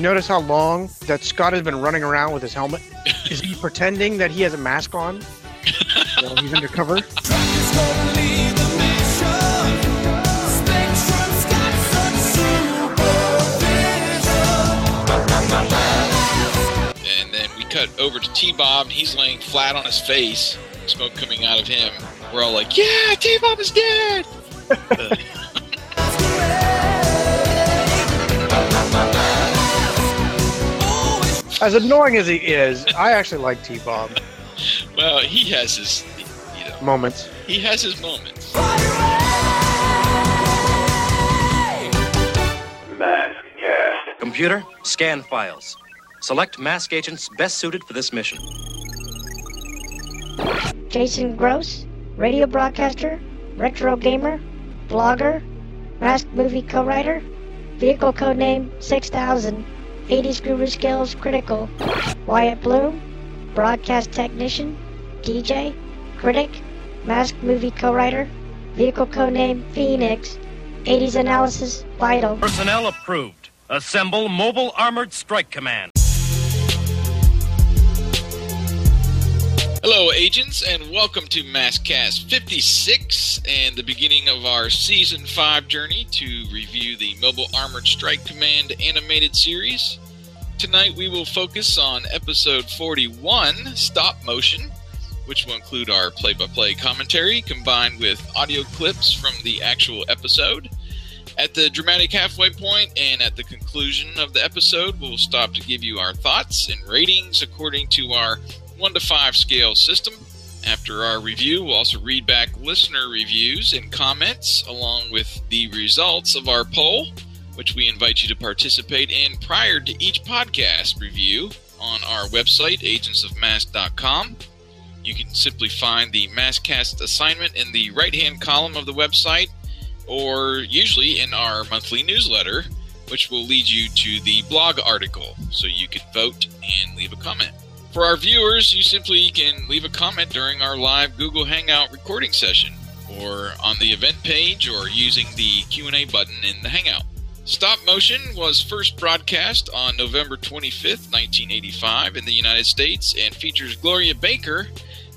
notice how long that Scott has been running around with his helmet? Is he pretending that he has a mask on? Know, he's undercover. And then we cut over to T Bob, and he's laying flat on his face, smoke coming out of him. We're all like, Yeah, T Bob is dead! As annoying as he is, I actually like T Bob well, he has his, you know, moments. he has his moments. Mask cast. Computer, scan files. Select mask agents best suited for this mission. Jason Gross, radio broadcaster, retro gamer, blogger, mask movie co-writer, vehicle codename 6000, 80s guru skills critical, Wyatt Bloom, broadcast technician, DJ, critic, mask movie co-writer, vehicle codename Phoenix, 80s analysis vital. Personnel approved. Assemble Mobile Armored Strike Command. Hello, agents, and welcome to Masscast 56 and the beginning of our Season 5 journey to review the Mobile Armored Strike Command animated series. Tonight we will focus on episode 41, Stop Motion, which will include our play by play commentary combined with audio clips from the actual episode. At the dramatic halfway point and at the conclusion of the episode, we'll stop to give you our thoughts and ratings according to our 1 to 5 scale system. After our review, we'll also read back listener reviews and comments along with the results of our poll, which we invite you to participate in prior to each podcast review on our website, agentsofmask.com. You can simply find the Masscast assignment in the right hand column of the website or usually in our monthly newsletter, which will lead you to the blog article so you can vote and leave a comment. For our viewers, you simply can leave a comment during our live Google Hangout recording session or on the event page or using the Q&A button in the Hangout. Stop Motion was first broadcast on November 25th, 1985 in the United States and features Gloria Baker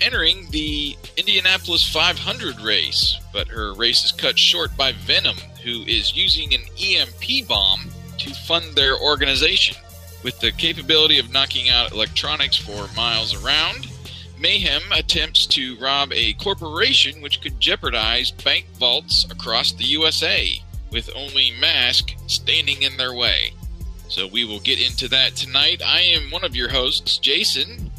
entering the Indianapolis 500 race, but her race is cut short by Venom, who is using an EMP bomb to fund their organization. With the capability of knocking out electronics for miles around, Mayhem attempts to rob a corporation which could jeopardize bank vaults across the USA, with only Mask standing in their way. So we will get into that tonight. I am one of your hosts, Jason,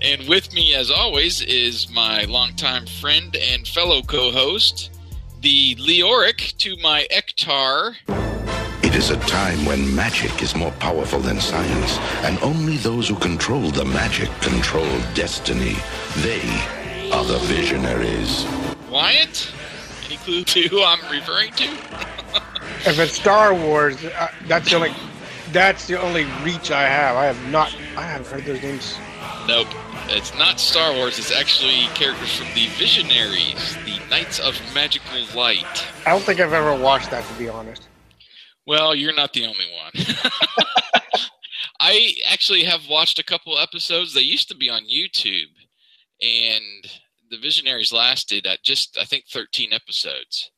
and with me, as always, is my longtime friend and fellow co host, the Leoric to my Ectar. It is a time when magic is more powerful than science, and only those who control the magic control destiny. They are the visionaries. Wyatt? Any clue to who I'm referring to? If it's Star Wars, uh, that's the only that's the only reach I have. I have not. I haven't heard those names. Nope. It's not Star Wars, it's actually characters from the Visionaries, the Knights of Magical Light. I don't think I've ever watched that, to be honest. Well, you're not the only one. I actually have watched a couple episodes. They used to be on YouTube, and the Visionaries lasted at just, I think, 13 episodes.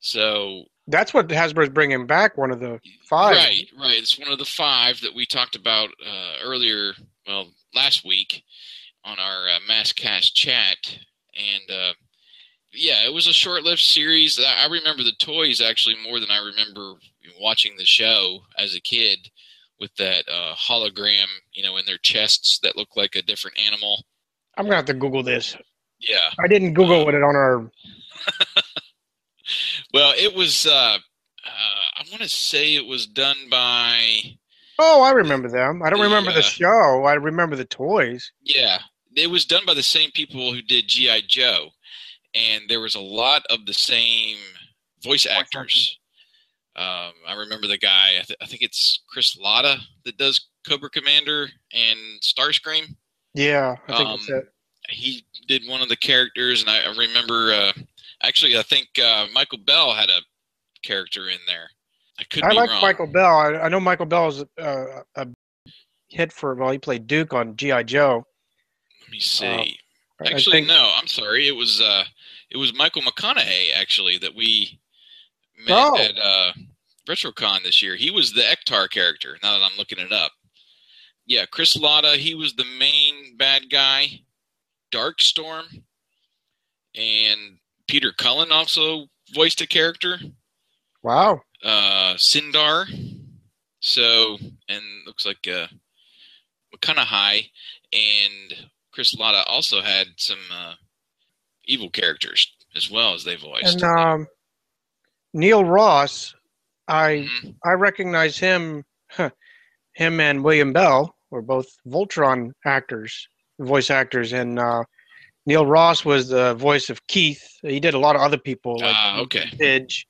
So, That's what Hasbro's bringing back. One of the five. right, right. It's one of the five that we talked about uh, earlier, well, last week on our uh, Masscast chat. And uh, yeah, it was a short lived series. I remember the toys actually more than I remember watching the show as a kid with that uh, hologram, you know, in their chests that look like a different animal. I'm gonna have to Google this. Yeah. I didn't Google it on our. Well, it was, uh, uh, I want to say it was done by, Oh, I remember them. I don't remember Yeah. the show. I remember the toys. yeah, it was done by the same people who did G.I. Joe. And there was a lot of the same voice actors. Um, I remember the guy, I, th- I think it's Chris Latta that does Cobra Commander and Starscream. Yeah, I think that's Um, it. he did one of the characters, and I, I remember uh, actually I think uh, Michael Bell had a character in there. I could I like wrong. Michael Bell. I, I know Michael Bell is uh, a hit for well, he played Duke on GI Joe. Let me see. I actually, think- no. I'm sorry. It was uh, it was Michael McConnohie actually that we met Oh. at uh, RetroCon this year. He was the Ectar character. Now that I'm looking it up, yeah, Chris Latta. He was the main bad guy. Darkstorm, and Peter Cullen also voiced a character. Wow. uh, Cindarr. So, and looks like uh, kind of high. And Chris Latta also had some uh, evil characters as well as they voiced. And um, Neil Ross, I Mhm. I recognize him. Him and William Bell were both Voltron actors, voice actors, and uh, Neil Ross was the voice of Keith. He did a lot of other people, like Ah, okay. Pidge,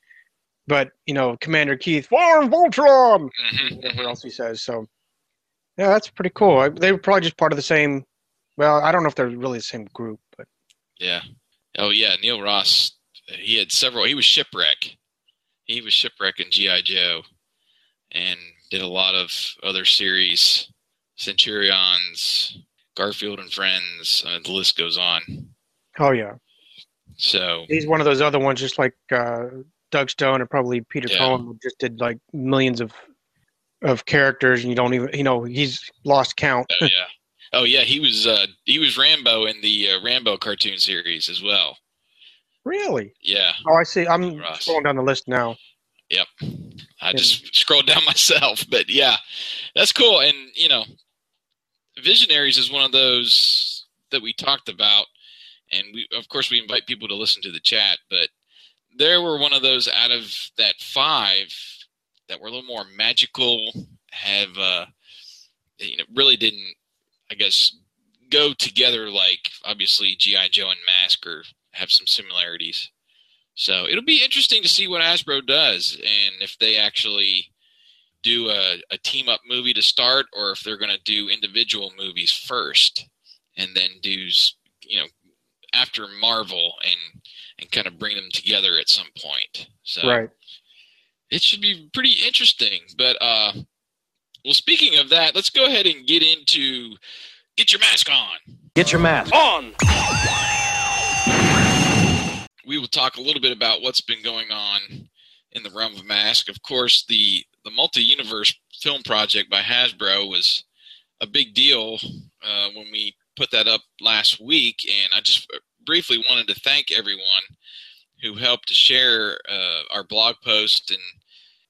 but you know, Commander Keith, Farm Voltron, Mhm, whatever mhm. else he says. So, yeah, that's pretty cool. I- They were probably just part of the same. Well, I don't know if they're really the same group, but Yeah. Oh, yeah. Neil Ross, he had several. He was Shipwreck. He was Shipwreck in G.I. Joe and did a lot of other series Centurions, Garfield and Friends. Uh, the list goes on. oh yeah, So, he's one of those other ones, just like uh, Doug Stone and probably Peter Yeah. Cullen, who just did like millions of of characters, and you don't even, you know, he's lost count. oh yeah, oh yeah, he was uh, he was Rambo in the uh, Rambo cartoon series as well. Really? Yeah, Oh, I see. I'm Ross. scrolling down the list now. yep. I just scrolled down myself, but yeah, that's cool. And you know, Visionaries is one of those that we talked about, and we of course we invite people to listen to the chat, but there were one of those out of that five that were a little more magical, have uh, you know really didn't, I guess, go together like obviously GI Joe and Mask or have some similarities. So it'll be interesting to see what Hasbro does and if they actually do a, a team up movie to start or if they're going to do individual movies first and then do you know after Marvel and and kind of bring them together at some point. So Right. it should be pretty interesting. But uh, well, speaking of that, let's go ahead and get into get your mask on. Get your mask. On! We will talk a little bit about what's been going on in the realm of mask. Of course, the the multi-universe film project by Hasbro was a big deal uh, when we put that up last week, and I just briefly wanted to thank everyone who helped to share uh, our blog post and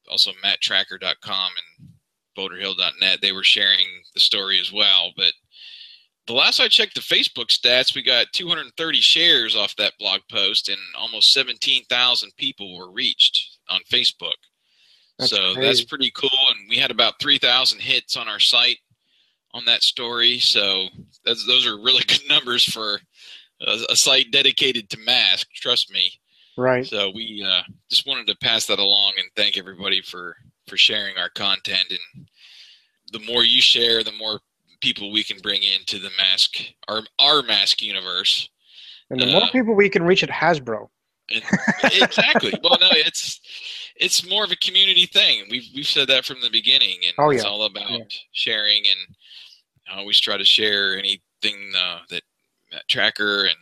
also matttracker.com and boulderhill.net. They were sharing the story as well. But the last I checked the Facebook stats, we got 230 shares off that blog post and almost 17,000 people were reached on Facebook. That's so crazy. that's pretty cool. And we had about 3,000 hits on our site on that story. So that's, those are really good numbers for a, a site dedicated to mask. Trust me. Right. So we uh, just wanted to pass that along and thank everybody for for sharing our content. And the more you share, the more people we can bring into the mask our our mask universe. And the more Uh, people we can reach at Hasbro. Exactly. well, no, it's it's more of a community thing. We've we've said that from the beginning, and Oh, it's all about Yeah. sharing. And I always try to share anything uh, that Matt Tracker and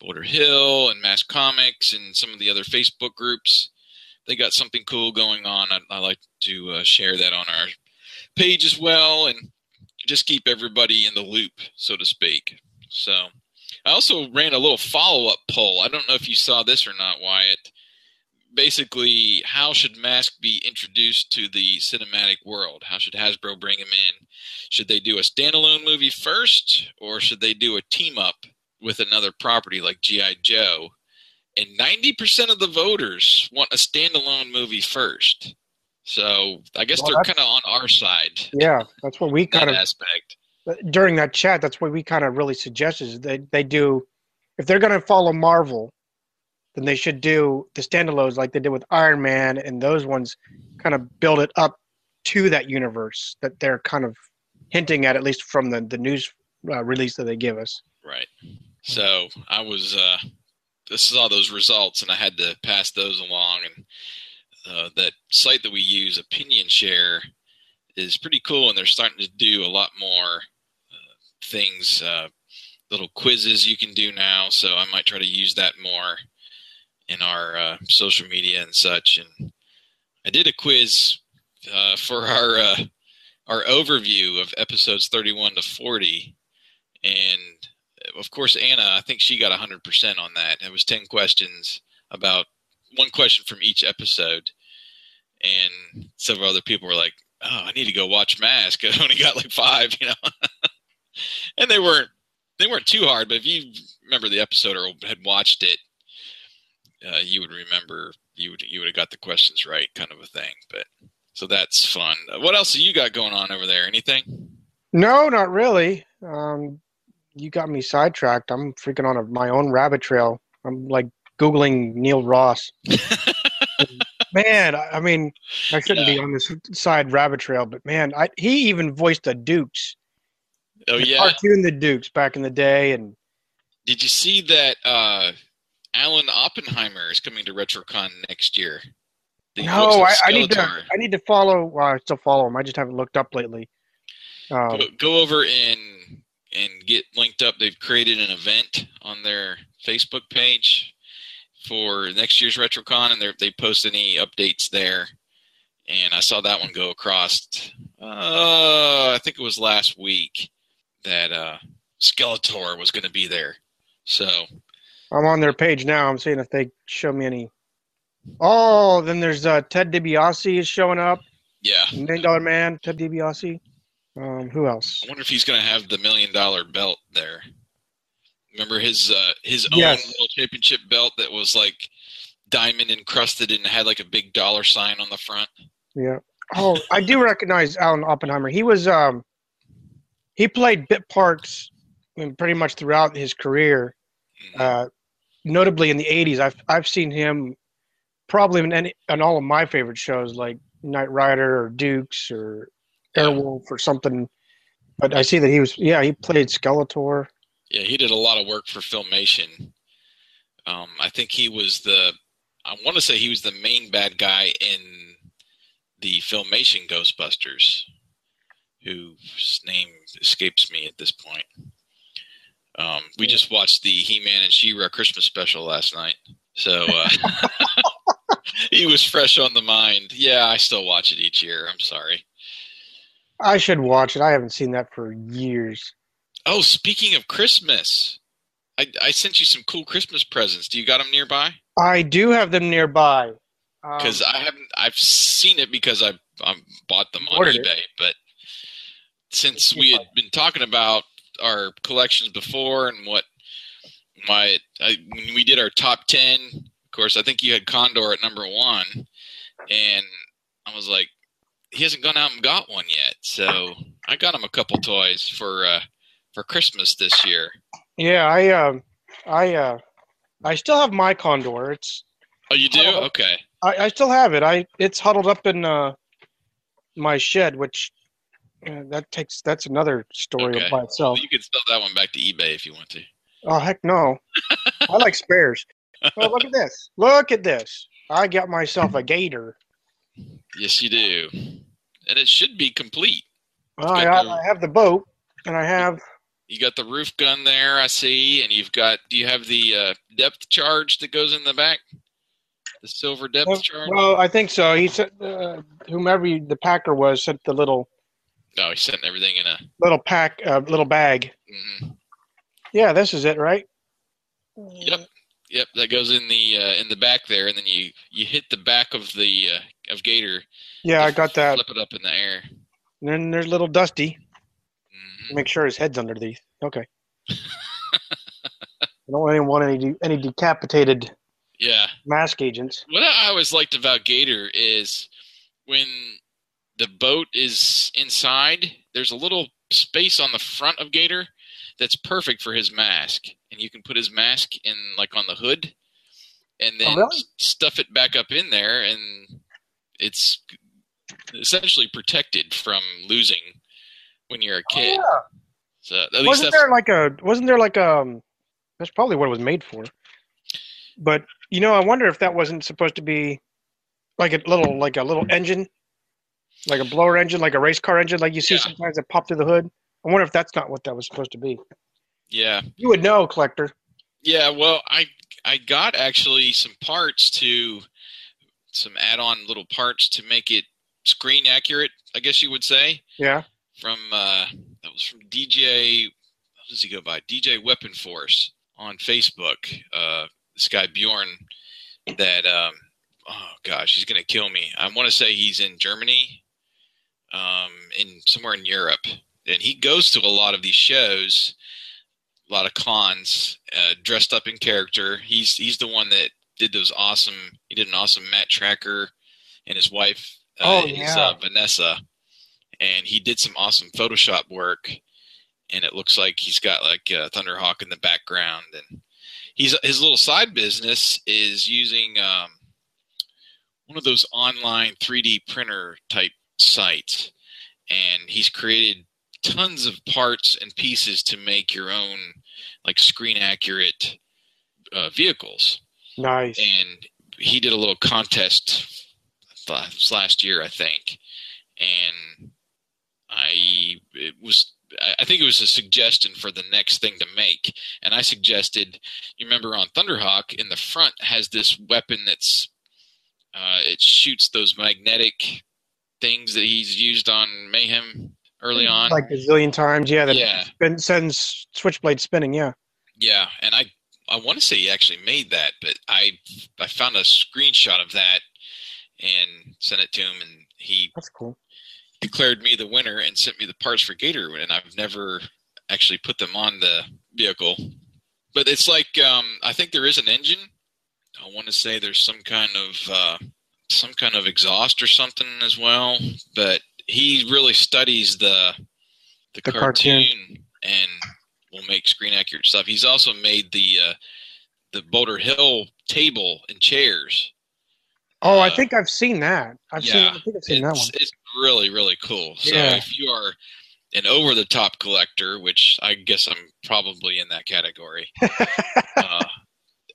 Boulder Hill and Mass Comics and some of the other Facebook groups. They got something cool going on. I, I like to uh, share that on our page as well, and just keep everybody in the loop, so to speak. So. I also ran a little follow up poll. I don't know if you saw this or not, Wyatt. Basically, how should Mask be introduced to the cinematic world? How should Hasbro bring him in? Should they do a standalone movie first, or should they do a team up with another property like G.I. Joe? And 90% of the voters want a standalone movie first. So I guess Well, they're kind of on our side Yeah, that's what we kind of aspect. during that chat. That's what we kind of really suggested. Is they they do if they're going to follow Marvel, then they should do the standalones like they did with Iron Man, and those ones kind of build it up to that universe that they're kind of hinting at, at least from the the news uh, release that they give us. Right. So I was uh this is all those results and I had to pass those along and uh, that site that we use, Opinion Share, is pretty cool, and they're starting to do a lot more uh, things, uh, little quizzes you can do now. So I might try to use that more in our uh, social media and such. And I did a quiz uh, for our our overview of episodes 31 to 40, and of course Anna, I think she got 100% on that. It was 10 questions about one question from each episode, and several other people were like, "Oh, I need to go watch Mask." I only got like five, you know, and they weren't they weren't too hard. But if you remember the episode or had watched it, uh, you would remember you would you would have got the questions right, kind of a thing. But so that's fun. What else have you got going on over there? Anything? No, not really. Um, you got me sidetracked. I'm freaking on a, my own rabbit trail. I'm like googling Neil Ross. man, I, mean, I shouldn't be on this side rabbit trail, but man, I, he even voiced the Dukes, Oh yeah. cartoon The Dukes back in the day, and Did you see that uh, Alan Oppenheimer is coming to RetroCon next year? The no, I, I need to I need to follow. Well, I still follow him. I just haven't looked up lately. Um, go, go over and and get linked up. They've created an event on their Facebook page for next year's RetroCon, and they they post any updates there. And I saw that one go across. Uh, I think it was last week that uh, Skeletor was going to be there. So I'm on their page now. I'm seeing if they show me any. Oh, then there's uh, Ted DiBiase is showing up. yeah, Million Dollar Man, Ted DiBiase. Um, who else? I wonder if he's going to have the million dollar belt there. Remember his uh, his own Yes. world championship belt that was like diamond encrusted and had like a big dollar sign on the front. Yeah. Oh, I do recognize Alan Oppenheimer. He was um, he played bit parts in pretty much throughout his career. Mhm. Uh, notably in the '80s, I've I've seen him probably in any on all of my favorite shows like Knight Rider or Dukes or Airwolf or something. But I see that he was yeah he played Skeletor. Yeah, he did a lot of work for Filmation. Um, I think he was the I want to say he was the main bad guy in the Filmation Ghostbusters, whose name escapes me at this point. Um, we just watched the He-Man and She-Ra Christmas special last night, so uh, he was fresh on the mind. Yeah, I still watch it each year. I'm sorry. I should watch it. I haven't seen that for years. Oh, speaking of Christmas, I, I sent you some cool Christmas presents. Do you got them nearby? I do have them nearby. Um, because I haven't. I've seen it because I I bought them on Ordered it. eBay. But since we had been talking about our collections before and what my I, when we did our top ten, of course, I think you had Condor at number one, and I was like, he hasn't gone out and got one yet. So I got him a couple toys for uh, for Christmas this year. Yeah, I um, I uh, I still have my Condor. It's Oh, you do? Oh. Okay. I, I still have it. I it's huddled up in uh, my shed, which uh, that takes that's another story Okay. by itself. You could sell that one back to eBay if you want to. Oh heck no! I like spares. Oh look at this! Look at this! I got myself a gator. Yes, you do. And it should be complete. Well, I, the- I have the boat, and I have You got the roof gun there, I see, and you've got. Do you have the uh, depth charge that goes in the back? The silver depth well, charge. well, I think so. He said uh, whomever you- the packer was sent the little no, he sent everything in a. little pack, uh, little bag. mhm. Yeah, this is it, right? Yep, yep. That goes in the uh, in the back there, and then you you hit the back of the uh, of Gator. Yeah, I got that. Flip it up in the air. And then there's little Dusty. Make sure his head's underneath. Okay. I don't want any any decapitated Yeah. mask agents. What I always liked about Gator is when the boat is inside, there's a little space on the front of Gator that's perfect for his mask. And you can put his mask in like on the hood and oh, then Oh, really? stuff it back up in there and it's essentially protected from losing when you're a kid. Oh, yeah. So at least Wasn't there like a wasn't there like um that's probably what it was made for. But you know, I wonder if that wasn't supposed to be like a little like a little engine, like a blower engine, like a race car engine, like you see Yeah. sometimes that pop through the hood. I wonder if that's not what that was supposed to be. Yeah, You would know, collector. yeah. Well, I I got actually some parts to some add-on little parts to make it screen accurate. I guess you would say Yeah. From uh, that was from DJ. How does he go by? DJ Weapon Force on Facebook. Uh, this guy Bjorn. That um, oh gosh, he's gonna kill me. I want to say he's in Germany, um, in somewhere in Europe, and he goes to a lot of these shows, a lot of cons, uh, dressed up in character. He's he's the one that did those awesome. He did an awesome Matt Tracker, and his wife. Uh, Oh, yeah. uh, Vanessa, and he did some awesome Photoshop work, and it looks like he's got like uh, Thunderhawk in the background, and he's his little side business is using um, one of those online 3D printer type sites, and he's created tons of parts and pieces to make your own like screen accurate uh, vehicles Nice. and he did a little contest th- last year, I think, and I it was I- think it was a suggestion for the next thing to make, and I suggested you remember on Thunderhawk in the front has this weapon that's uh, it shoots those magnetic things that he's used on Mayhem early on. Like a zillion times. Yeah. That Yeah. spin, sends switchblade spinning. Yeah. Yeah, and I I want to say he actually made that, but I I found a screenshot of that and sent it to him, and he That's cool. Declared me the winner and sent me the parts for Gator, and I've never actually put them on the vehicle. But it's like um, I think there is an engine. I want to say there's some kind of uh, some kind of exhaust or something as well. But he really studies the the, The cartoon, cartoon. and will make screen accurate stuff. He's also made the uh, the Boulder Hill table and chairs. Oh, I Uh, think I've seen that. I've seen. I think I've seen that one. it's really really cool. So Yeah. if you are an over the top collector, which I guess I'm probably in that category, uh,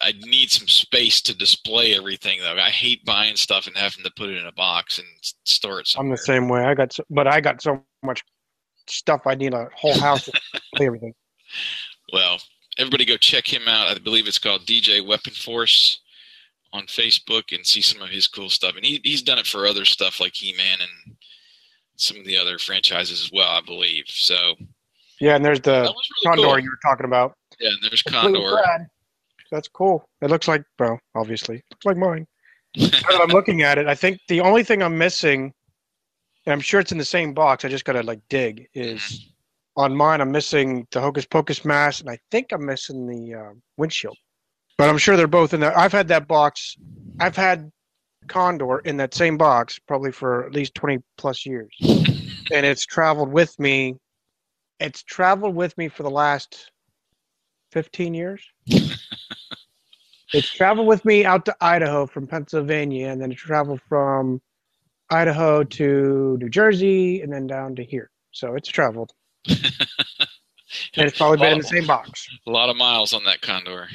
I need some space to display everything. Though I hate buying stuff and having to put it in a box and store it I'm the same way. I got, so, but I got so much stuff. I need a whole house to play everything. Well, everybody go check him out. I believe it's called DJ Weapon Force on Facebook and see some of his cool stuff. And he, he's done it for other stuff like He Man and some of the other franchises as well, I believe. So Yeah, and there's the really Condor cool. you were talking about. Yeah, and there's Condor. That's cool. It looks like, well, obviously, looks like mine. I'm looking at it, I think the only thing I'm missing, and I'm sure it's in the same box. I just gotta like dig. Is on mine, I'm missing the Hocus Pocus mask, and I think I'm missing the uh, windshield. But I'm sure they're both in there. I've had that box. I've had Condor in that same box probably for at least 20 plus years, and it's traveled with me. It's traveled with me for the last 15 years. it's traveled with me out to Idaho from Pennsylvania, and then it traveled from Idaho to New Jersey, and then down to here. So it's traveled, and it's probably been in the same box. A lot of miles on that Condor.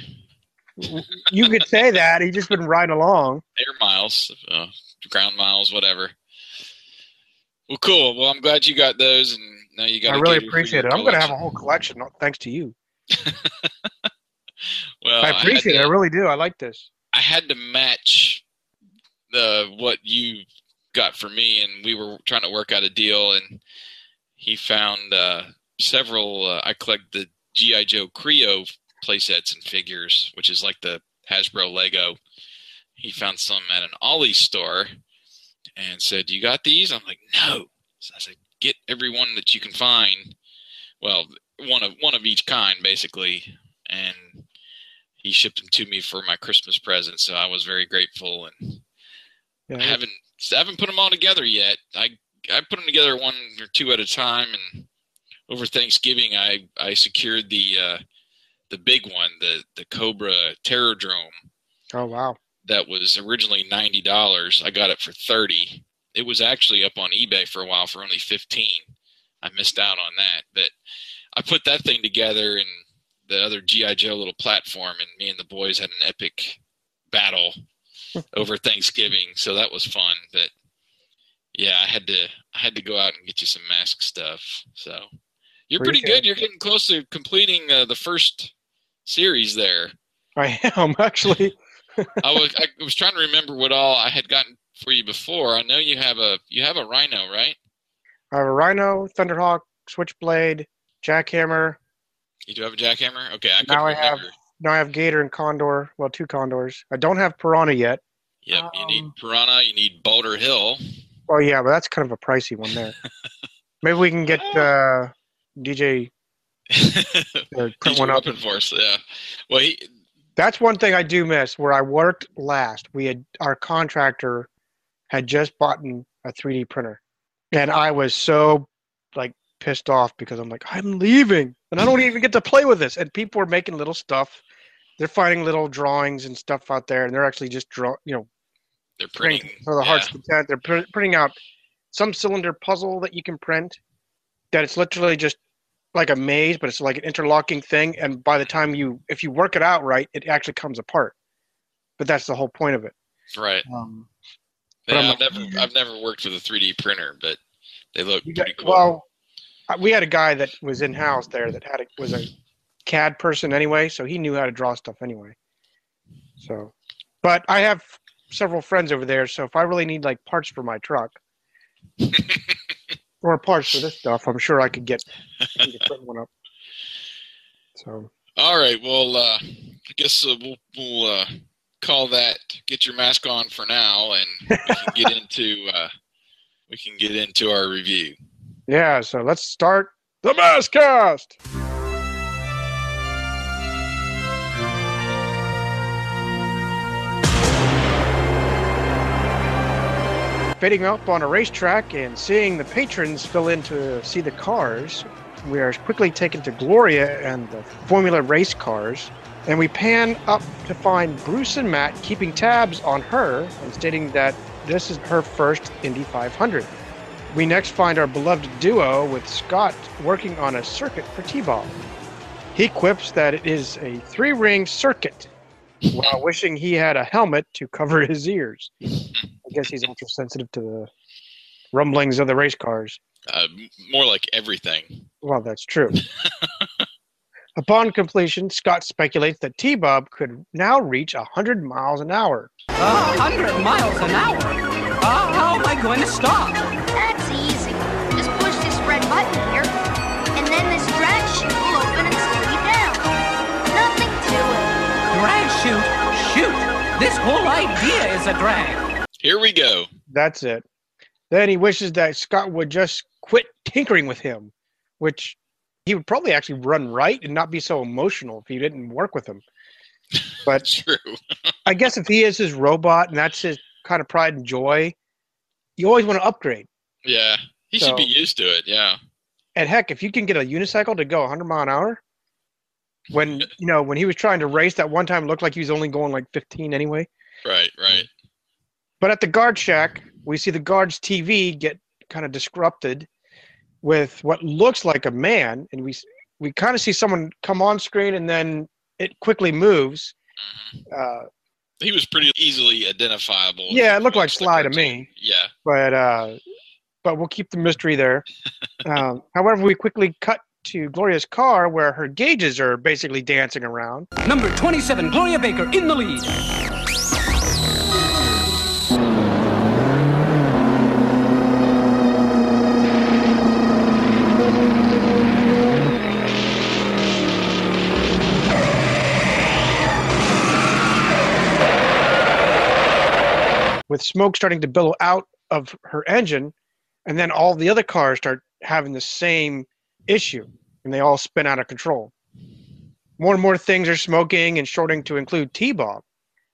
You could say that he's just been riding along. Air miles, uh, ground miles, whatever. Well, cool. Well, I'm glad you got those, and now you got. I really appreciate it. I'm going to have a whole collection thanks to you. Well, I appreciate it. to- I really do. I like this. I had to match the what you got for me, and we were trying to work out a deal, and he found uh, several. Uh, I collect the GI Joe Kre-O playsets and figures, which is like the Hasbro Lego. He found some at an Ollie store, and said, "You got these?" I'm like, "No." So I said, "Get every one that you can find." Well, one of one of each kind, basically, and he shipped them to me for my Christmas present, so I was very grateful. And I haven't I haven't put them all together yet. I I put them together one or two at a time, and over Thanksgiving, I I secured the uh, the big one, the the Cobra Terrordrome Oh wow. that was originally ninety dollars. I got it for thirty. It was actually up on eBay for a while for only fifteen. I missed out on that, but I put that thing together and the other GI Joe little platform, and me and the boys had an epic battle. over Thanksgiving, so that was fun. But yeah, I had to I had to go out and get you some mask stuff. So you're pretty good. You're getting close to completing uh, the first series there. I am actually. I was I was trying to remember what all I had gotten for you before. I know you have a you have a rhino, right? I have a Rhino, Thunderhawk, Switchblade, Jackhammer. You do have a jackhammer. Okay, I Now I have- remember. Now I have Gator and Condor. Well, two Condors. I don't have Piranha yet. Yep, you need um, Piranha. You need Boulder Hill. Well, yeah, but that's kind of a pricey one there. Maybe we can get uh, DJ or print one up. Force. Yeah. Well, he, That's one thing I do miss. Where I worked last, we had our contractor had just bought a 3D printer, and I was so like pissed off because I'm like, I'm leaving, and I don't even get to play with this. And people are making little stuff. They're finding little drawings and stuff out there, and they're actually just draw, you know, they're print printing. for the yeah. heart's content. They're pr- printing out some cylinder puzzle that you can print. That it's literally just like a maze, but it's like an interlocking thing. And by the time you, if you work it out right, it actually comes apart. But that's the whole point of it. Right. Um, Yeah, I'm I've like, never I've never worked with a 3D printer, but they look got, pretty cool. well, we had a guy that was in house there that had a, was a CAD person anyway, so he knew how to draw stuff anyway. So, but I have several friends over there, so if I really need like parts for my truck or parts for this stuff, I'm sure I could get, I could put one up. So, All right. Well, uh, I guess uh, we'll we'll uh, call that get your mask on for now, and we can get into uh, we can get into our review. yeah, so let's start the Masscast. Fitting up on a racetrack and seeing the patrons fill in to see the cars, we are quickly taken to Gloria and the Formula race cars, and we pan up to find Bruce and Matt keeping tabs on her and stating that this is her first Indy 500. We next find our beloved duo with Scott working on a circuit for T-Bob. He quips that it is a three-ring circuit while wishing he had a helmet to cover his ears. I guess he's ultra sensitive to the rumblings of the race cars. Uh, more like everything. Well, that's true. Upon completion, Scott speculates that T-Bob could now reach 100 miles an hour. A hundred miles an hour? Uh, how am I going to stop? That's easy. Just push this red button here, and then this drag chute will open and slow you down. Nothing to it. Drag shoot? Shoot! This whole idea is a drag. Here we go. That's it. Then he wishes that Scott would just quit tinkering with him, which he would probably actually run right and not be so emotional if he didn't work with him. But True. I guess if he is his robot and that's his kind of pride and joy, you always want to upgrade. Yeah, he So- should be used to it. Yeah. And heck, if you can get a unicycle to go 100 mile an hour, when you know when he was trying to race that one time, looked like he was only going like 15 anyway. Right. Right. But at the guard shack, we see the guard's TV get kind of disrupted with what looks like a man, and we we kind of see someone come on screen, and then it quickly moves. Mhm. Uh, He was pretty easily identifiable. Yeah, it looked like Sly to me. Yeah. but uh, but we'll keep the mystery there. um, however, we quickly cut to Gloria's car, where her gauges are basically dancing around. Number 27, Gloria Baker in the lead. With smoke starting to billow out of her engine, and then all the other cars start having the same issue, and they all spin out of control. More and more things are smoking and shorting to include T-Bob.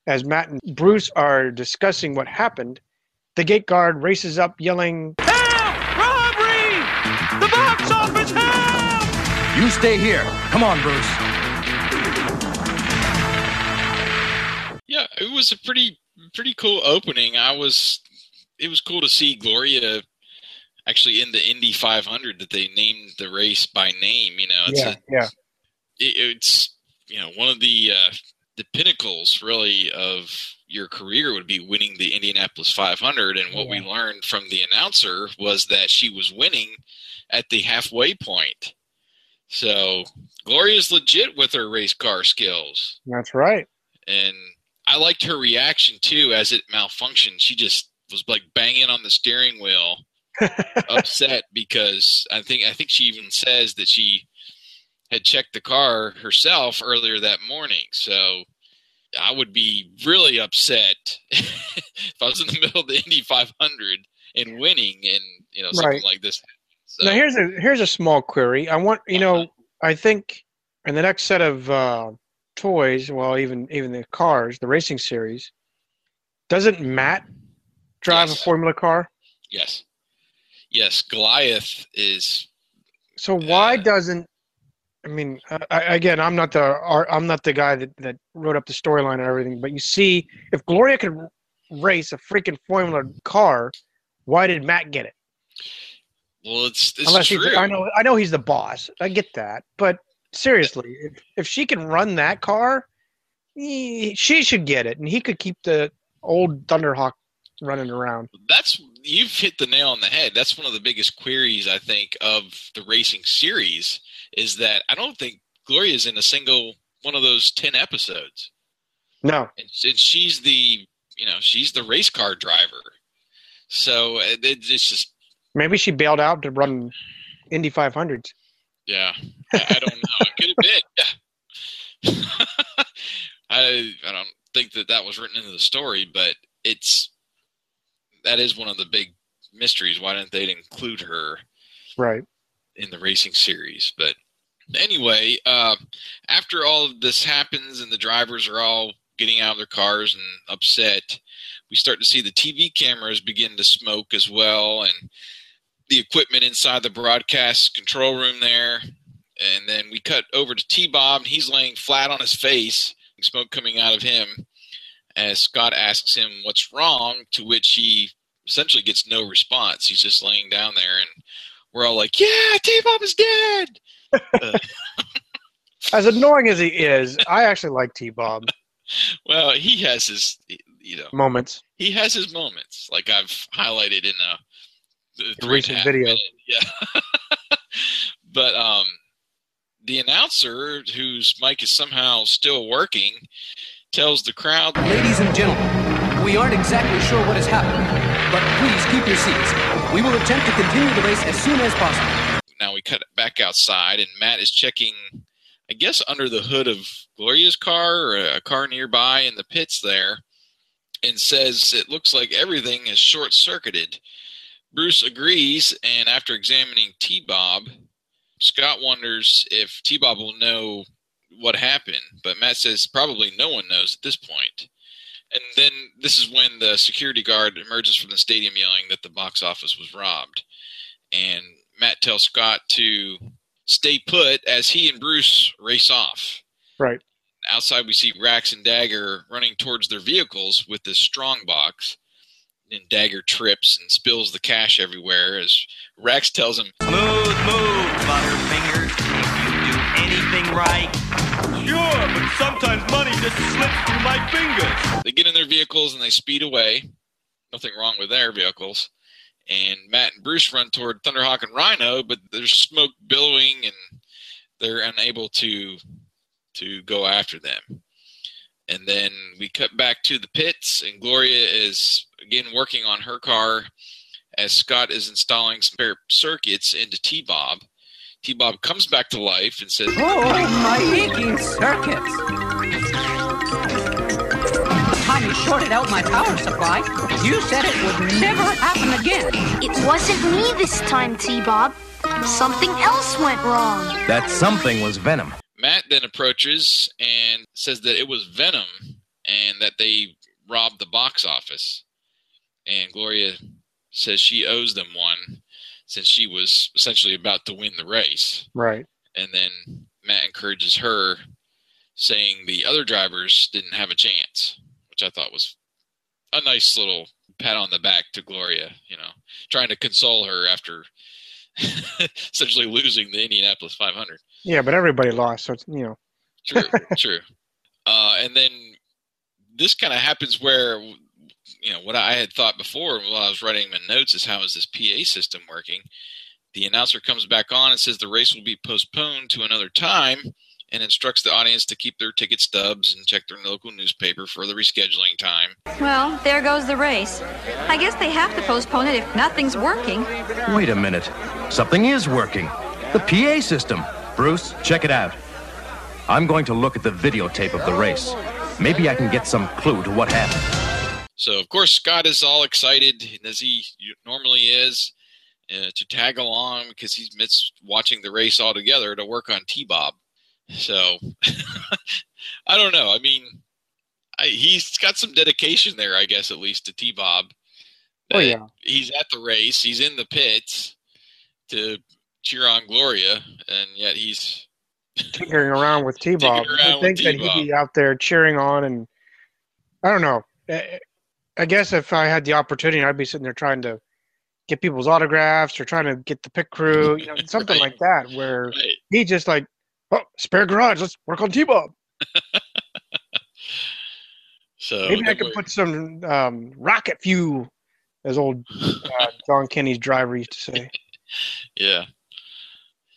As Matt and Bruce are discussing what happened, the gate guard races up yelling, Help! Robbery! The box office help! You stay here. Come on, Bruce. Yeah, it was a pretty pretty cool opening. I was it was cool to see Gloria actually in the Indy 500 that they named the race by name. You know, it's "Yeah, a, yeah, it, it's you know one of the uh, the pinnacles really of your career would be winning the Indianapolis 500. And what we learned from the announcer was that she was winning at the halfway point. So Gloria's legit with her race car skills. That's right. And I liked her reaction too as it malfunctioned. She just was like banging on the steering wheel, upset because I think I think she even says that she had checked the car herself earlier that morning. So I would be really upset if I was in the middle of the Indy 500 and winning, and you know something Right. like this. So, Now here's a here's a small query. I want you know I think in the next set of uh, toys, well even even the cars, the racing series, doesn't Matt drive Yes. a Formula car? yes, yes, Goliath is So why Uh, doesn't I mean I, I- again I'm not the I'm not the guy that, that wrote up the storyline and everything, but you see if Gloria could race a freaking Formula car, why did Matt get it? well, it's it's Unless true. he's I know I know he's the boss. I get that. But seriously, if, if she can run that car, he- she should get it and he could keep the old Thunderhawk running around. that's you've hit the nail on the head. That's one of the biggest queries I think of the racing series is that I don't think Gloria's in a single one of those ten episodes, No. and, and she's the you know she's the race car driver. So it, it- it's just Maybe she bailed out to run Indy 500s. yeah, I, don't know. It could have been. I I don't think that that was written into the story, but it's that is one of the big mysteries. Why didn't they include her? Right. in the racing series. But anyway, uh, after all of this happens and the drivers are all getting out of their cars and upset, we start to see the TV cameras begin to smoke as well, and the equipment inside the broadcast control room there. And then we cut over to T Bob, and he's laying flat on his face, smoke coming out of him. As Scott asks him what's wrong, to which he essentially gets no response. He's just laying down there, and we're all like, "Yeah, T Bob is dead." Uh, As annoying as he is, I actually like T Bob well, he has his, you know, moments. he has his moments, like I've highlighted in a the The three a recent video. minute- Yeah, but um, the announcer, whose mic is somehow still working, tells the crowd, Ladies and gentlemen, we aren't exactly sure what has happened, but please keep your seats. We will attempt to continue the race as soon as possible. now we cut back outside and Matt is checking I guess under the hood of Gloria's car or a car nearby in the pits there and says it looks like everything is short circuited. Bruce agrees and after examining T Bob, Scott wonders if T Bob will know what happened, but Matt says probably no one knows at this point. And then this is when the security guard emerges from the stadium yelling that the box office was robbed. And Matt tells Scott to stay put as he and Bruce race off. Right. Outside, we see Rax and Dagger running towards their vehicles with this strong box. And Dagger trips and spills the cash everywhere as Rax tells him, Smooth move, Butterfingers. If you do anything right. Sure, but sometimes money just slips through my fingers. They get in their vehicles and they speed away. Nothing wrong with their vehicles. And Matt and Bruce run toward Thunderhawk and Rhino, but there's smoke billowing and they're unable to to go after them. And then we cut back to the pits, and Gloria is again working on her car as Scott is installing some spare circuits into T Bob. T Bob comes back to life and says, Oh, oh my aching circuits. The time he shorted out my power supply, you said it would never happen again. It wasn't me this time, T-Bob. Something else went wrong. That something was Venom. Matt then approaches and says that it was Venom and that they robbed the box office. And Gloria says she owes them one since she was essentially about to win the race. Right. And then Matt encourages her, saying the other drivers didn't have a chance, which I thought was a nice little pat on the back to Gloria, you know, trying to console her after essentially losing the Indianapolis 500. Yeah, but everybody lost, so it's you know. True, true. Uh, and then this kind of happens where you know what I had thought before while I was writing my notes is how is this PA system working? The announcer comes back on and says the race will be postponed to another time and instructs the audience to keep their ticket stubs and check their local newspaper for the rescheduling time. Well, there goes the race. I guess they have to postpone it if nothing's working. Wait a minute. Something is working. The PA system. Bruce, check it out. I'm going to look at the videotape of the race. Maybe I can get some clue to what happened. So, of course, Scott is all excited, as he normally is, uh, to tag along because he's missed watching the race altogether to work on T Bob. So, I don't know. I mean, I, he's got some dedication there, I guess, at least to T Bob. Oh, yeah. He's at the race, he's in the pits to cheer on Gloria, and yet he's tinkering around with T Bob. I think that he'd be out there cheering on, and I don't know. I- guess if I had the opportunity, I'd be sitting there trying to get people's autographs or trying to get the pit crew, you know, something like that, where Right. he just like, oh, spare garage, let's work on T Bob. So Maybe I could put some um, rocket fuel, as old uh, John Kenny's driver used to say. Yeah.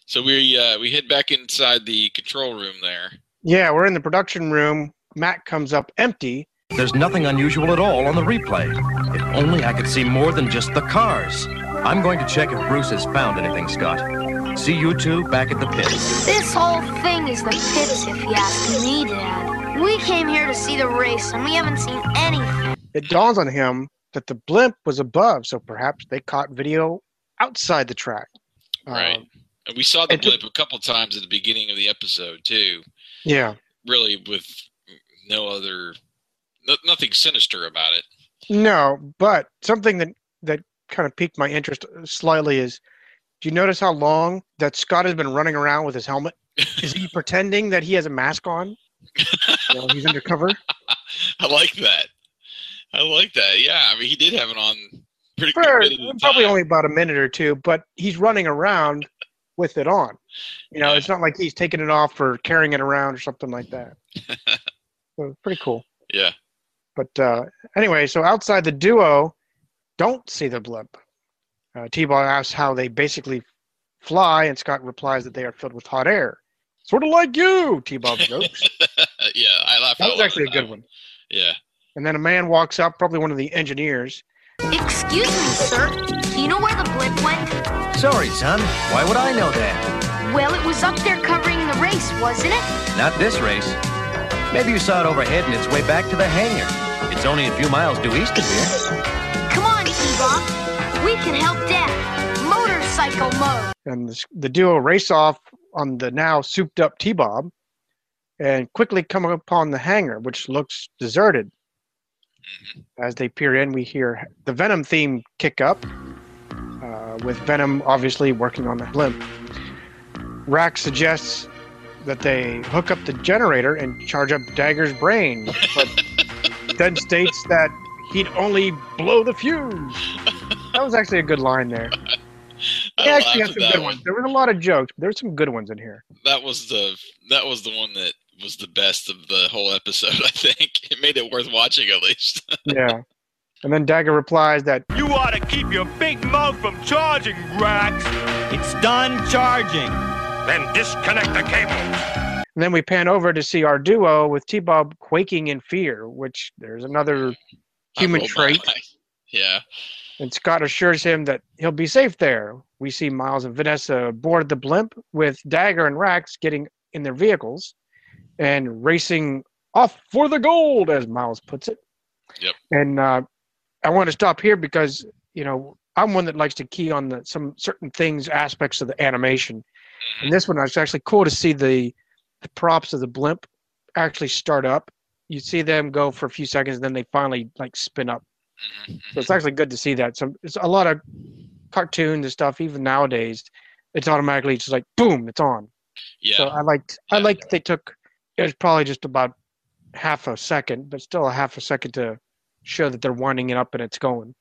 So we uh, we head back inside the control room there. Yeah, we're in the production room. Matt comes up empty. There's nothing unusual at all on the replay. If only I could see more than just the cars. I'm going to check if Bruce has found anything, Scott. See you two back at the pits. This whole thing is the pits, if you ask me, Dad. We came here to see the race, and we haven't seen anything. It dawns on him that the blimp was above, so perhaps they caught video outside the track. Right. Um, And we saw the it took- blip a couple times at the beginning of the episode too. yeah. Really, with no other, no, nothing sinister about it. No, but something that that kind of piqued my interest slightly is do you notice how long that Scott has been running around with his helmet? Is he pretending that he has a mask on? You know, he's undercover. I like that. I like that. Yeah, I mean, he did have it on pretty For good bit of the probably only about a minute or two, but he's running around with it on. You know, it's not like he's taking it off or carrying it around or something like that. so pretty cool. Yeah. But uh, anyway, so outside the duo, don't see the blimp. Uh, T-Bob asks how they basically fly, and Scott replies that they are filled with hot air. Sort of like you, T-Bob jokes. yeah, I laughed. that was actually a at that good one. Yeah. And then a man walks up, probably one of the engineers. Excuse me, sir. Do you know where the blimp went? Sorry, son. Why would I know that? Well, it was up there covering the race, wasn't it? Not this race. Maybe you saw it overhead and its way back to the hangar. It's only a few miles due east of here. Come on, T-Bob. We can help Dad. Motorcycle mode. and the, the duo race off on the now souped up T-Bob and quickly come upon the hangar, which looks deserted. As they peer in, we hear the Venom theme kick up, uh, with Venom obviously working on the blimp. Rax suggests that they hook up the generator and charge up Dagger's brain, but then states that he'd only blow the fuse. That was actually a good line there. I He actually had some that good ones. There was a lot of jokes, but there's some good ones in here. That was the that was the one that was the best of the whole episode. I think it made it worth watching at least. Yeah. And then Dagger replies that You ought to keep your big mouth from charging, Rax. It's done charging. Then disconnect the cables. and then we pan over to see our duo with T Bob quaking in fear, which there's another human I rolled my trait. Yeah. And Scott assures him that he'll be safe there. We see Miles and Vanessa board the blimp with Dagger and Rax getting in their vehicles and racing off for the gold, as Miles puts it. Yep. And uh, I want to stop here because you know I'm one that likes to key on the, some certain things, aspects of the animation. And this one, it's actually cool to see the, the props of the blimp actually start up. You see them go for a few seconds, and then they finally like spin up. So it's actually good to see that. So it's a lot of cartoons and stuff. Even nowadays, it's automatically just like boom, it's on. Yeah. So I liked I liked that they took it was probably just about half a second, but still a half a second to show that they're winding it up and it's going.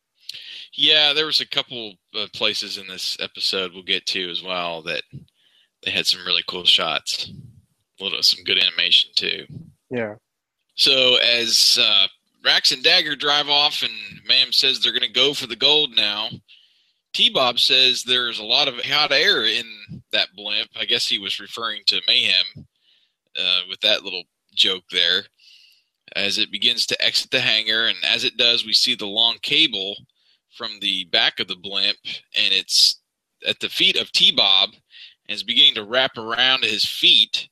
Yeah, there was a couple of places in this episode we'll get to as well that they had some really cool shots. A little some good animation too. Yeah. So as uh, Rax and Dagger drive off, and Mayhem says they're going to go for the gold now. T Bob says there's a lot of hot air in that blimp. I guess he was referring to Mayhem uh, with that little joke there. As it begins to exit the hangar, and as it does, we see the long cable from the back of the blimp, and it's at the feet of T Bob, and it's beginning to wrap around his feet.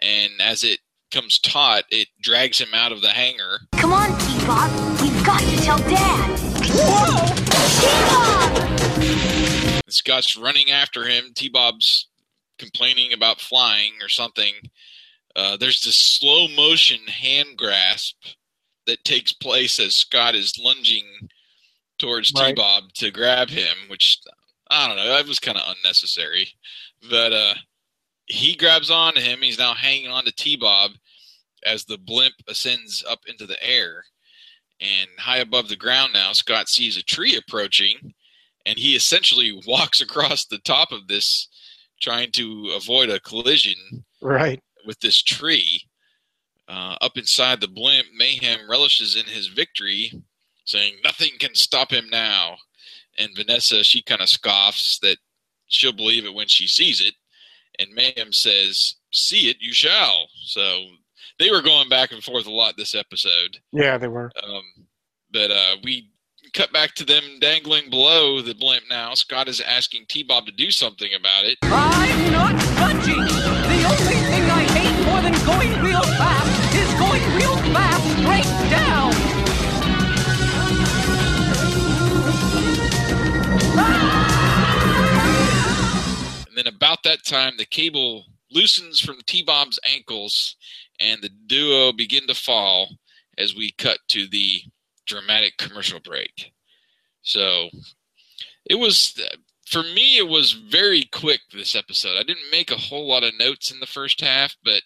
And as it comes taut, it drags him out of the hangar. Come on, T-Bob. We've got to tell Dad. Whoa! T-Bob! Scott's running after him. T-Bob's complaining about flying or something. Uh, there's this slow motion hand grasp that takes place as Scott is lunging towards Right. T-Bob to grab him, which I don't know, that was kind of unnecessary. But uh, he grabs on to him. He's now hanging on to T-Bob as the blimp ascends up into the air. And high above the ground now, Scott sees a tree approaching, and he essentially walks across the top of this, trying to avoid a collision Right. with this tree. Uh, up inside the blimp, Mayhem relishes in his victory, saying, Nothing can stop him now. And Vanessa, she kind of scoffs that she'll believe it when she sees it. And Mayhem says, See it, you shall. So they were going back and forth a lot this episode. Yeah, they were. Um, but uh, we cut back to them dangling below the blimp now. Scott is asking T Bob to do something about it. I'm not budging. The only thing I hate more than going then about that time, the cable loosens from T Bob's ankles, and the duo begin to fall as we cut to the dramatic commercial break. So it was, for me, it was very quick this episode. I didn't make a whole lot of notes in the first half, but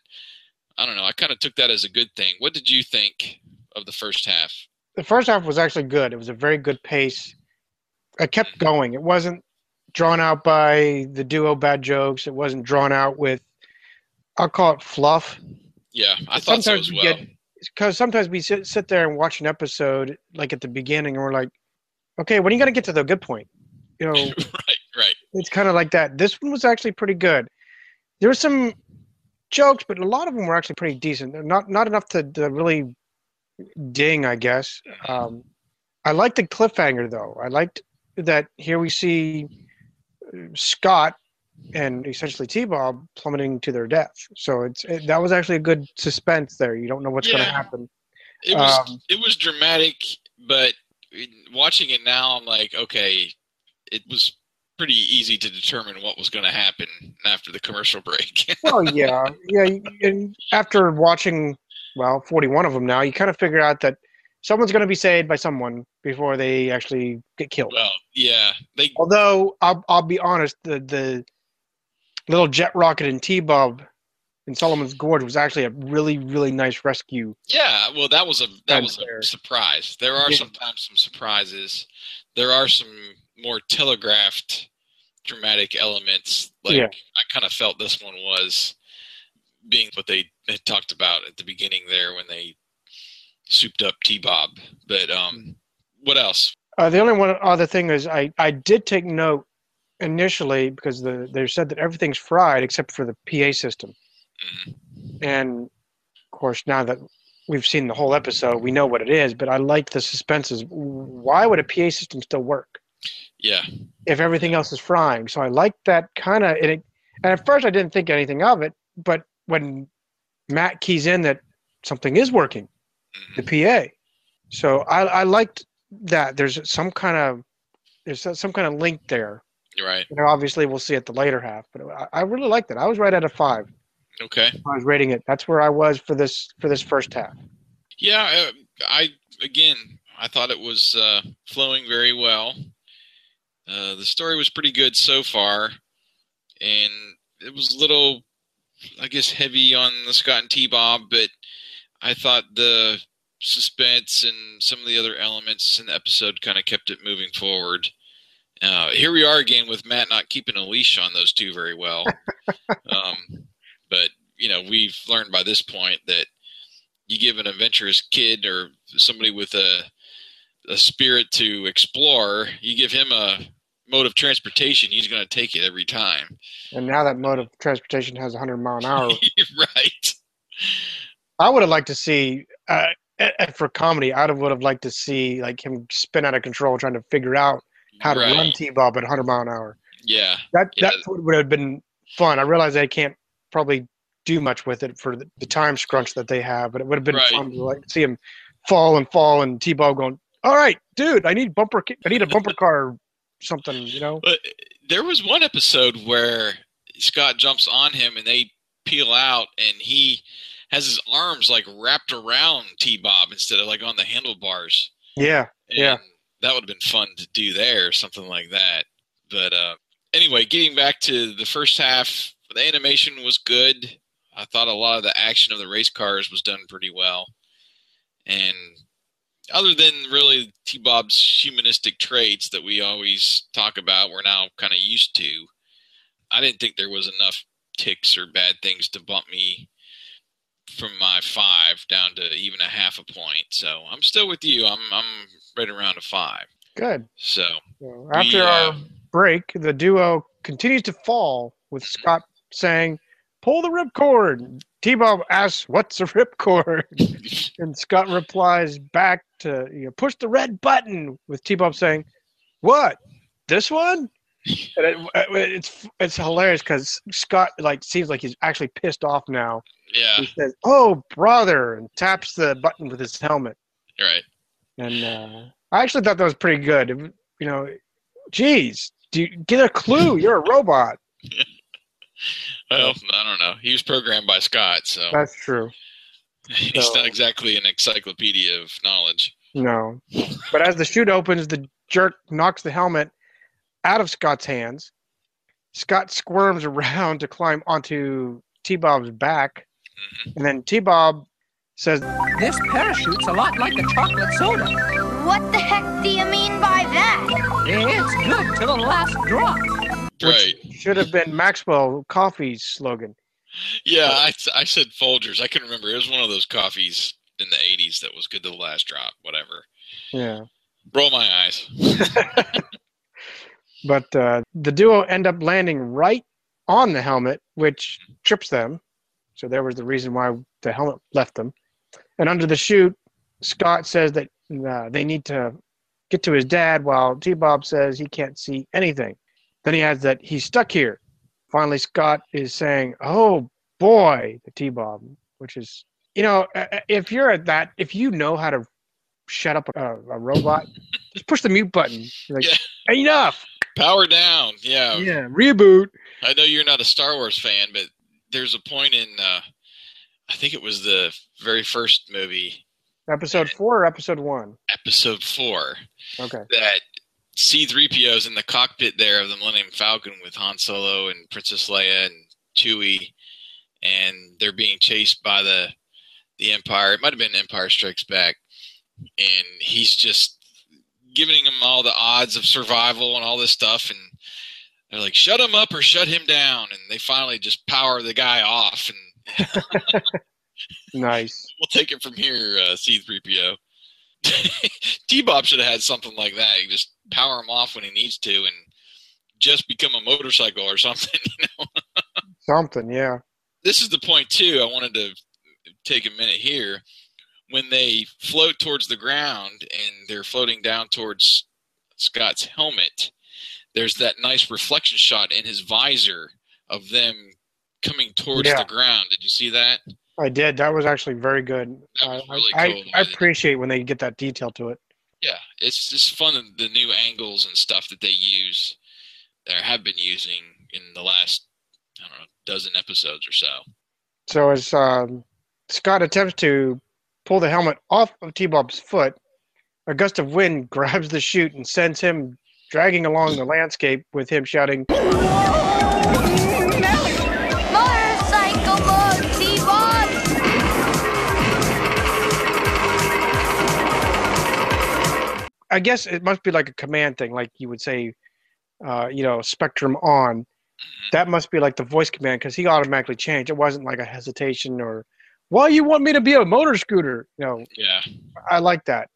I don't know. I kind of took that as a good thing. What did you think of the first half? The first half was actually good. It was a very good pace. I kept mm-hmm. going. It wasn't drawn out by the duo bad jokes. It wasn't drawn out with, I'll call it fluff. Yeah, I thought so as we well. get because sometimes we sit, sit there and watch an episode like at the beginning and we're like, okay, when are you going to get to the good point? You know, right, right. it's kind of like that. This one was actually pretty good. There were some jokes, but a lot of them were actually pretty decent. They're Not not enough to, to really ding, I guess. Um, I liked the cliffhanger though. I liked that here we see Scott and essentially T-Bob plummeting to their death. So it's it, that was actually a good suspense there. You don't know what's going to happen. It was Um, it was dramatic, but watching it now, I'm like, okay, it was pretty easy to determine what was going to happen after the commercial break. well, yeah, yeah. And after watching, well, forty-one of them now, you kind of figure out that someone's going to be saved by someone before they actually get killed. well, yeah, they Although I'll I'll be honest, the the little jet rocket and T-Bob in Solomon's Gorge was actually a really really nice rescue. yeah. Well, that was a that was There. a surprise. There are Yeah. sometimes some surprises. There are some more telegraphed dramatic elements. Like Yeah. I kind of felt this one was being what they had talked about at the beginning there when they souped up T Bob. But um, what else? Uh, the only one other thing is I, I did take note initially because the they said that everything's fried except for the PA system, and of course now that we've seen the whole episode, we know what it is. But I like the suspenses. Why would a PA system still work Yeah, if everything else is frying? So I like that kind of. And, and at first I didn't think anything of it, but when Matt keys in that something is working, the PA. So I, I liked that. There's some kind of there's some kind of link there. right. You know, obviously we'll see it the later half, but I, I really liked it. I was right at a five. Okay. I was rating it. That's where I was for this for this first half. Yeah, uh, I again, I thought it was uh, flowing very well. Uh, the story was pretty good so far, and it was a little, I guess, heavy on the Scott and T Bob, but I thought the suspense and some of the other elements in the episode kind of kept it moving forward. Uh, here we are again with Matt not keeping a leash on those two very well. um, but you know, we've learned by this point that you give an adventurous kid or somebody with a a spirit to explore, you give him a mode of transportation, he's going to take it every time. And now that mode of transportation has 100 mile an hour. right. I would have liked to see, uh, uh, for comedy, I would have liked to see like him spin out of control trying to figure out how to Right. run T-Bob at 100 mile an hour. Yeah. That Yeah. that would have been fun. I realize they can't probably do much with it for the, the time scrunch that they have, but it would have been Right. fun to like see him fall and fall and T-Bob going, "All right, dude, I need bumper, I need a bumper car, or something," you know? But there was one episode where Scott jumps on him and they peel out, and he has his arms like wrapped around T Bob instead of like on the handlebars. Yeah, And yeah. That would have been fun to do there, something like that. But uh, anyway, getting back to the first half, the animation was good. I thought a lot of the action of the race cars was done pretty well. And other than really T Bob's humanistic traits that we always talk about, we're now kind of used to, I didn't think there was enough ticks or bad things to bump me from my five down to even a half a point. So I'm still with you. I'm I'm right around a five. Good. So So after we, uh, our break, the duo continues to fall with Scott saying, "Pull the ripcord." T-Bob asks, "What's a ripcord?" and Scott replies back to, you know, "Push the red button." With T-Bob saying, "What? This one?" And it, it's it's hilarious because Scott like seems like he's actually pissed off now. Yeah, He says, "Oh, brother," and taps the button with his helmet. you're right. And uh, I actually thought that was pretty good. You know, geez, do you get a clue? You're a robot. Well, I don't know. He was programmed by Scott, so That's true. he's so- not exactly an encyclopedia of knowledge. No, but as the chute opens, the jerk knocks the helmet out of Scott's hands. Scott squirms around to climb onto T-Bob's back, and then T-Bob says, This parachute's a lot like a chocolate soda. What the heck do you mean by that? It's good to the last drop. Right. "Should have been Maxwell Coffee's slogan." Yeah, I, I said Folgers. I couldn't remember. It was one of those coffees in the 80s that was good to the last drop, whatever. Yeah. Roll my eyes. But uh, the duo end up landing right on the helmet, which trips them. So there was the reason why the helmet left them. And under the chute, Scott says that uh, they need to get to his dad, while T Bob says he can't see anything. Then he adds that he's stuck here. Finally, Scott is saying, "Oh boy," the T Bob, which is, you know, uh, uh, if you're at that, if you know how to shut up a, a robot, just push the mute button. You're like, enough. Power down. Yeah. Yeah, reboot. I know you're not a Star Wars fan, but there's a point in, uh, I think it was the very first movie, Episode four or episode one? episode four, Okay. that C3PO is in the cockpit there of the Millennium Falcon with Han Solo and Princess Leia and Chewie, and they're being chased by the the Empire. It might have been Empire Strikes Back, and he's just giving them all the odds of survival and all this stuff, and they're like, "Shut him up or shut him down," and they finally just power the guy off, and Nice. we'll take it from here, uh, C3PO. T Bob should have had something like that. He just power him off when he needs to and just become a motorcycle or something. You know? Something, yeah. This is the point, too. I wanted to take a minute here. When they float towards the ground and they're floating down towards Scott's helmet, there's that nice reflection shot in his visor of them coming towards Yeah. the ground. Did you see that? I did. That was actually very good. I, really I, cool. I appreciate when they get that detail to it. Yeah, it's just fun the new angles and stuff that they use, or have been using in the last I don't know dozen episodes or so. So as um, Scott attempts to pull the helmet off of T-Bob's foot, a gust of wind grabs the chute and sends him dragging along the landscape with him shouting, Motorcycle mode, T-Bob! I guess it must be like a command thing, like you would say, uh, you know, Spectrum on. That must be like the voice command because he automatically changed. It wasn't like a hesitation or Why you want me to be a motor scooter? You know, Yeah. I like that.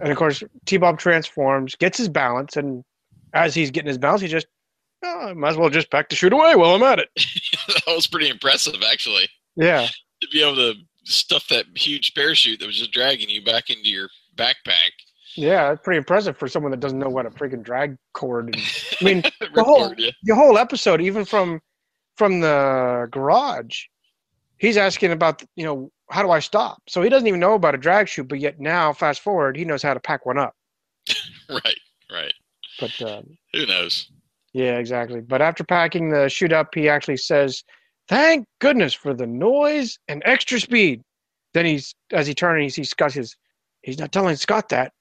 And of course, T Bob transforms, gets his balance, and as he's getting his balance, he just, oh, I might as well just pack the shoot away while I'm at it. that was pretty impressive, actually. Yeah. To be able to stuff that huge parachute that was just dragging you back into your backpack. Yeah, it's pretty impressive for someone that doesn't know what a freaking drag cord. And, I mean, the Ripcord, whole yeah. the whole episode, even from from the garage, he's asking about you know how do I stop? So he doesn't even know about a drag chute, but yet now, fast forward, he knows how to pack one up. Right, right. But um, Who knows? yeah, exactly. But after packing the chute up, he actually says, "Thank goodness for the noise and extra speed." Then he's as he turns, he sees Scott. Says, "He's not telling Scott that."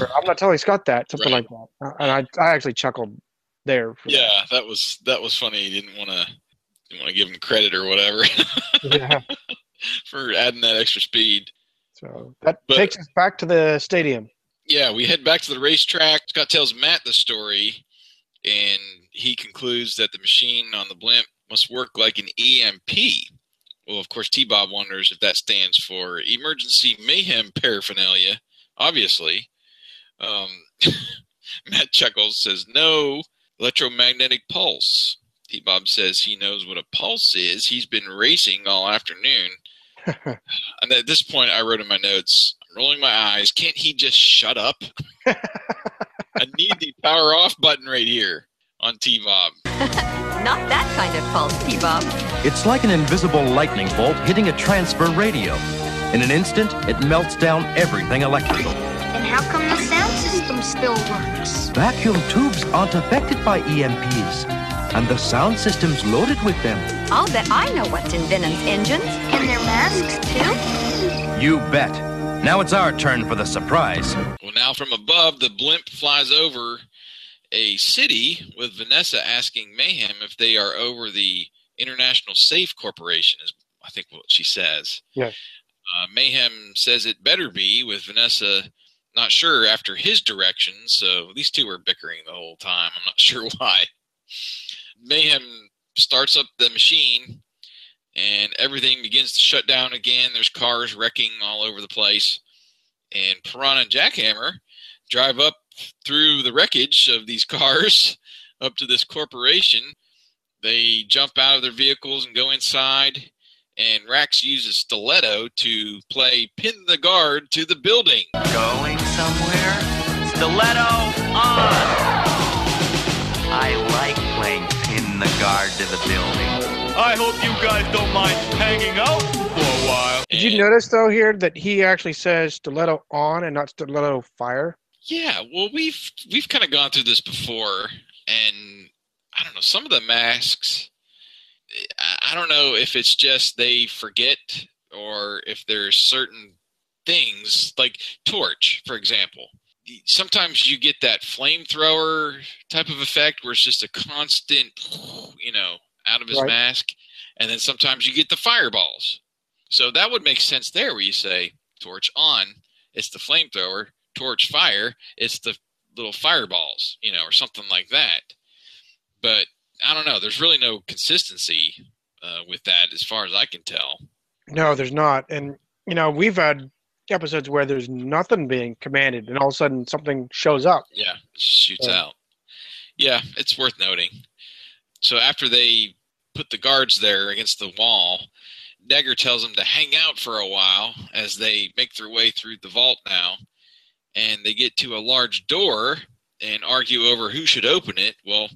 or, I'm not telling Scott that. Something Right. like that. Uh, And I, I actually chuckled there. Yeah, that was that was funny. He didn't want to didn't want to give him credit or whatever Yeah. for adding that extra speed. So that But- takes us back to the stadium. Yeah, we head back to the racetrack. Scott tells Matt the story, and he concludes that the machine on the blimp must work like an EMP. Well, of course, T Bob wonders if that stands for emergency mayhem paraphernalia, obviously. Um, Matt chuckles, says, No, electromagnetic pulse. T Bob says he knows what a pulse is. He's been racing all afternoon. And at this point, I wrote in my notes, I'm rolling my eyes. Can't he just shut up? I need the power off button right here on T Bob. Not that kind of pulse, T-Bob. It's like an invisible lightning bolt hitting a transfer radio. In an instant, it melts down everything electrical. And how come the sound system still works? Vacuum tubes aren't affected by EMPs, and the sound system's loaded with them. I'll bet I know what's in Venom's engines. And their masks, too? You bet. Now it's our turn for the surprise. Well, now from above, the blimp flies over a city with Vanessa asking Mayhem if they are over the International Safe Corporation, is I think what she says. Yes. Uh, Mayhem says it better be, with Vanessa not sure after his direction, so these two are bickering the whole time. I'm not sure why. Mayhem starts up the machine, and everything begins to shut down again. There's cars wrecking all over the place. And Piranha and Jackhammer drive up through the wreckage of these cars up to this corporation. They jump out of their vehicles and go inside. And Rax uses stiletto to play pin the guard to the building. Going somewhere? Stiletto on! Playing pin the guard to the building. I hope you guys don't mind hanging out for a while. Did you notice though here that he actually says stiletto on and not stiletto fire? Yeah, well, we've we've kind of gone through this before, and I don't know some of the masks. I, I don't know if it's just they forget or if there's certain things like torch, for example. Sometimes you get that flamethrower type of effect where it's just a constant, you know, out of his Right. mask, and then sometimes you get the fireballs. So that would make sense there, where you say torch on, it's the flamethrower, torch fire, it's the little fireballs, you know, or something like that. But I don't know. There's really no consistency uh, with that, as far as I can tell. No, there's not. And you know, we've had episodes where there's nothing being commanded, and all of a sudden something shows up. Yeah, shoots Yeah. out. Yeah, it's worth noting. So after they put the guards there against the wall, Dagger tells them to hang out for a while as they make their way through the vault now. And they get to a large door and argue over who should open it. Well,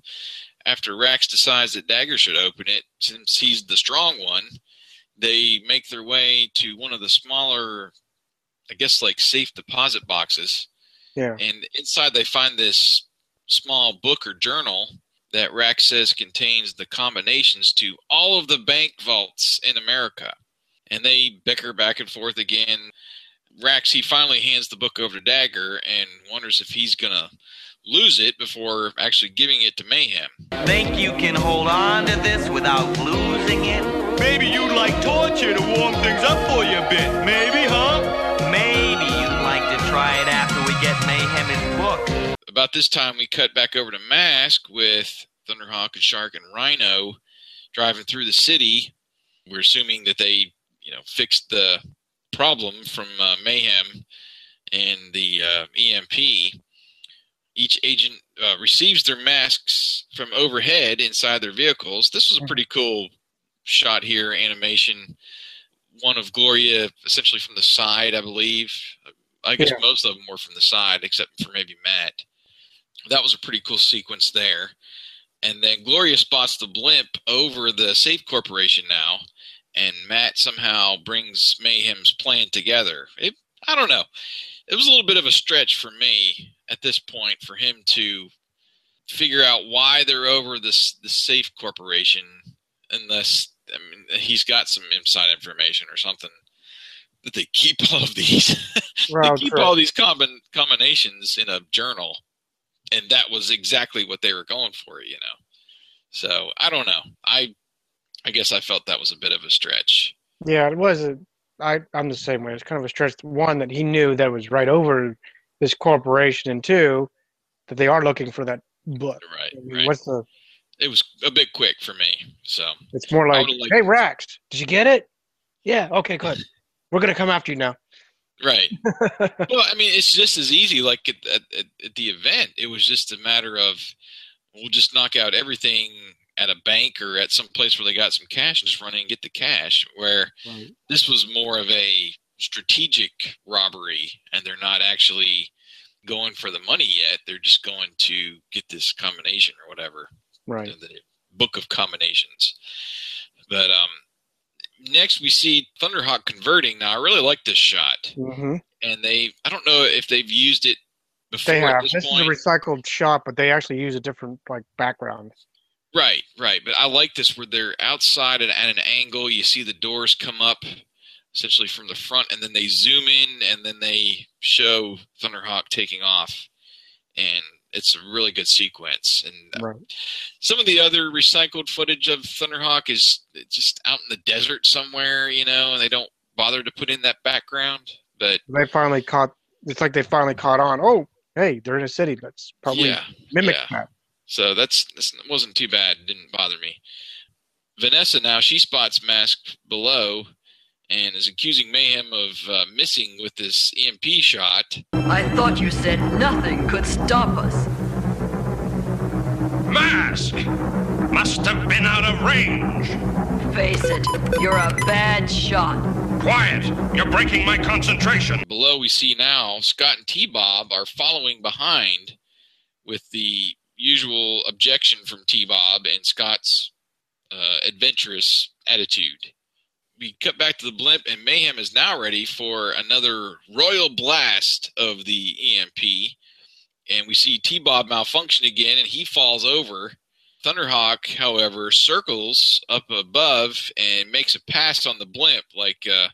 after Rax decides that Dagger should open it, since he's the strong one, they make their way to one of the smaller, I guess, like safe deposit boxes Yeah. and inside they find this small book or journal that Rax says contains the combinations to all of the bank vaults in America. And they bicker back and forth again. Rax, he finally hands the book over to Dagger and wonders if he's going to lose it before actually giving it to Mayhem. Think you can hold on to this without losing it? Maybe you'd like torture to warm things up for you a bit. Maybe, huh? About this time, we cut back over to Mask with Thunderhawk and Shark and Rhino driving through the city. We're assuming that they, you know fixed the problem from uh, Mayhem and the uh, EMP. Each agent uh, receives their masks from overhead inside their vehicles. This was a pretty cool shot here, animation. One of Gloria essentially from the side, I believe. I guess Yeah. most of them were from the side, except for maybe Matt. That was a pretty cool sequence there. And then Gloria spots the blimp over the Safe Corporation now, and Matt somehow brings Mayhem's plan together. It, I don't know. It was a little bit of a stretch for me at this point for him to figure out why they're over this the Safe Corporation, unless I mean he's got some inside information or something that they keep all of these. They keep all these combin- combinations in a journal, and that was exactly what they were going for, you know. So I don't know. I I guess I felt that was a bit of a stretch. Yeah, it was. A, I I'm the same way. It's kind of a stretch. One that he knew that was right over this corporation, and two that they are looking for that book. Right, I mean, right. What's the? It was a bit quick for me. So It's more like, hey. Rax, did you get it? Yeah. Okay. Good. We're gonna come after you now. Right. well, I mean, it's just as easy. Like at, at, at, the event, it was just a matter of we'll just knock out everything at a bank or at some place where they got some cash and just run in and get the cash. Where this was more of a strategic robbery, and they're not actually going for the money yet. They're just going to get this combination or whatever Right. the book of combinations. But um, next we see Thunderhawk converting. Now I really like this shot, hmm and they I don't know if they've used it before They have. this, This is a recycled shot, but they actually use a different like background. Right, right. But I like this where they're outside and at an angle. You see the doors come up essentially from the front, and then they zoom in, and then they show Thunderhawk taking off, and it's a really good sequence. And uh, Right. some of the other recycled footage of Thunderhawk is just out in the desert somewhere, you know, and they don't bother to put in that background. But They finally caught. It's like they finally caught on. Oh, hey, they're in a city. Let's probably yeah, mimic yeah. that. So that's this wasn't too bad. Didn't bother me. Vanessa now she spots Mask below and is accusing Mayhem of uh, missing with this EMP shot. I thought you said nothing could stop us. Mask! Must have been out of range. Face it, you're a bad shot. Quiet! You're breaking my concentration. Below we see now Scott and T Bob are following behind with the usual objection from T Bob and Scott's uh, adventurous attitude. We cut back to the blimp, and Mayhem is now ready for another royal blast of the EMP. And we see T Bob malfunction again, and he falls over. Thunderhawk, however, circles up above and makes a pass on the blimp, like uh,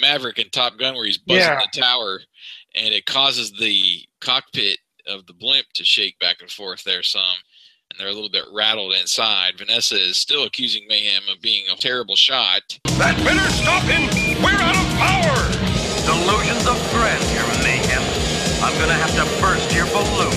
Maverick in Top Gun, where he's buzzing Yeah. the tower, and it causes the cockpit of the blimp to shake back and forth there some. And they're a little bit rattled inside. Vanessa is still accusing Mayhem of being a terrible shot. That better stop him! We're out of power! Delusions of grandeur, mayhem. I'm gonna have to burst your balloon.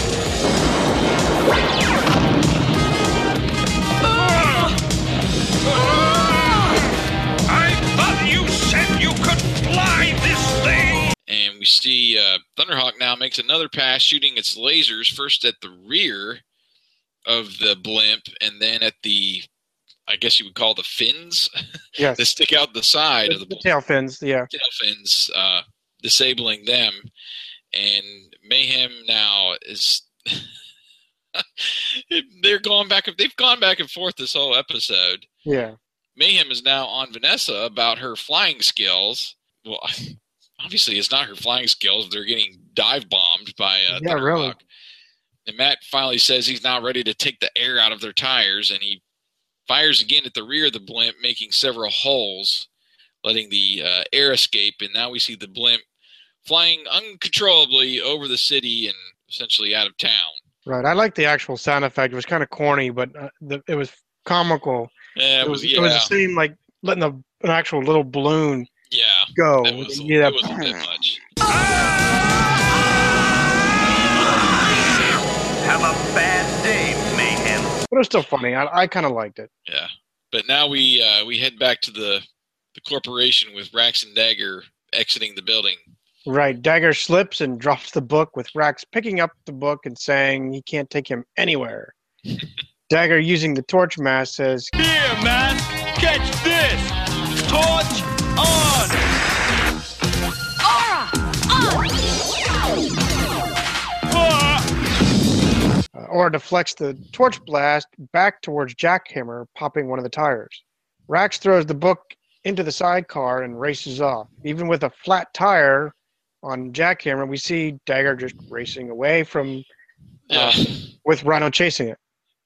I thought you said you could fly this thing! And we see uh, Thunderhawk now makes another pass, shooting its lasers first at the rear of the blimp, and then at the, I guess you would call the fins Yes. that stick out the side of the the tail fins. Yeah. tail fins, uh, disabling them. And Mayhem now is. they're going back. They've gone back and forth this whole episode. Yeah. Mayhem is now on Vanessa about her flying skills. Well, obviously, it's not her flying skills. They're getting dive bombed by uh, Yeah, really. Thunderhawk. And Matt finally says he's now ready to take the air out of their tires, and he fires again at the rear of the blimp, making several holes, letting the uh, air escape. And now we see the blimp flying uncontrollably over the city and essentially out of town. Right. I like the actual sound effect. It was kind of corny, but uh, the, it was comical. Yeah, it was. yeah, It was the same like letting a, an actual little balloon yeah. go. It was, Yeah. it was a bit much. Have But it was still funny. I, I kind of liked it. Yeah, but now we uh, we head back to the the corporation with Rax and Dagger exiting the building. Right. Dagger slips and drops the book with Rax picking up the book and saying he can't take him anywhere. Dagger, using the torch mask, says, Here, man! Catch this! Torch on! Or deflects the torch blast back towards Jackhammer, popping one of the tires. Rax throws the book into the sidecar and races off. Even with a flat tire on Jackhammer, we see Dagger just racing away from Yeah. uh, with Rhino chasing it.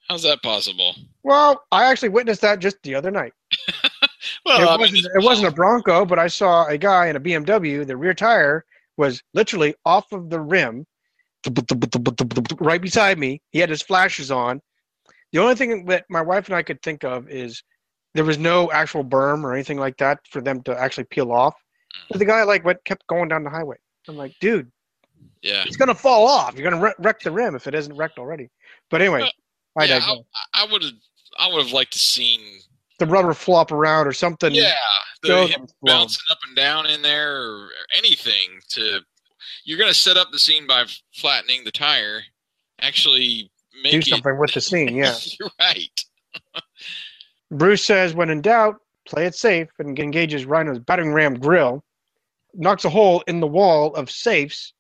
How's that possible? Well, I actually witnessed that just the other night. Well, it, I mean, wasn't, it wasn't a Bronco, but I saw a guy in a BMW. The rear tire was literally off of the rim, right beside me. He had his flashes on. The only thing that my wife and I could think of is there was no actual berm or anything like that for them to actually peel off. But the guy like went kept going down the highway. I'm like, dude, yeah. it's gonna fall off. You're gonna wreck, wreck the rim if it isn't wrecked already. But anyway, I yeah. I would have. I would have liked to seen. the rubber flop around or something. Yeah, the, him bouncing up and down in there, or anything to. You're going to set up the scene by flattening the tire. Actually, do it. something with the scene. Yeah. You're right. Bruce says, when in doubt, play it safe and engages Rhino's battering ram grill, knocks a hole in the wall of safes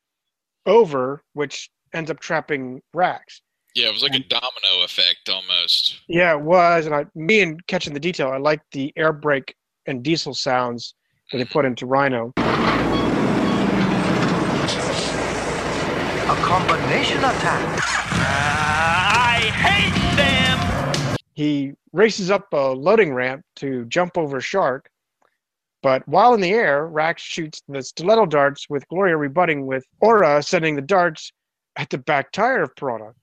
over, which ends up trapping Rax. Yeah, it was like a domino effect almost. Yeah, it was. And I, me and catching the detail, I like the air brake and diesel sounds that they put into Rhino. A combination attack. Uh, I hate them! He races up a loading ramp to jump over shark, but while in the air, Rax shoots the stiletto darts with Gloria rebutting with Aura sending the darts at the back tire of Piranha.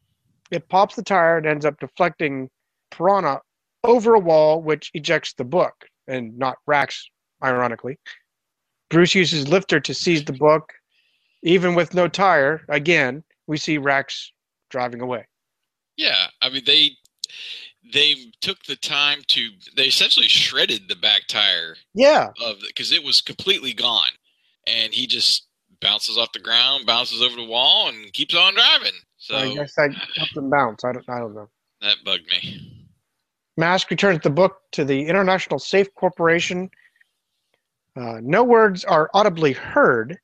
It pops the tire and ends up deflecting Piranha over a wall, which ejects the book, and not Rax, ironically. Bruce uses Lifter to seize the book. Even with no tire, again, we see Rax driving away. Yeah, I mean they they took the time to they essentially shredded the back tire Yeah, of because it was completely gone, and he just bounces off the ground, bounces over the wall, and keeps on driving. So I guess I helped him bounce. I don't, I don't know. that bugged me. Mask returns the book to the International Safe Corporation. Uh, no words are audibly heard,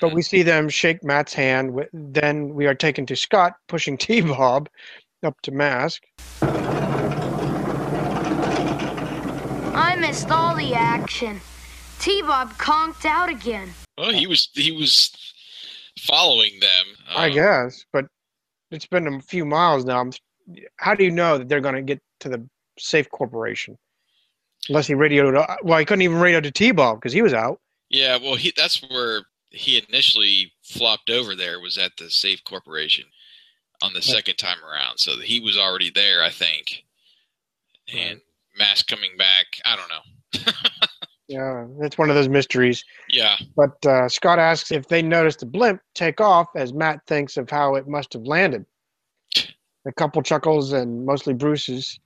but we see them shake Matt's hand. Then we are taken to Scott pushing T Bob up to Mask. I missed all the action. T-Bob conked out again. Well, he was he was following them. I Um, guess, but it's been a few miles now. How do you know that they're going to get to the Safe Corporation? Unless he radioed. Well, he couldn't even radio to T Bob because he was out. Yeah, well, he that's where he initially flopped over. There was at the Safe Corporation on the second time around, so he was already there, I think. And Mask coming back, I don't know. Yeah, it's one of those mysteries. Yeah, But uh, Scott asks if they noticed the blimp take off as Matt thinks of how it must have landed. A couple chuckles and mostly Bruce's.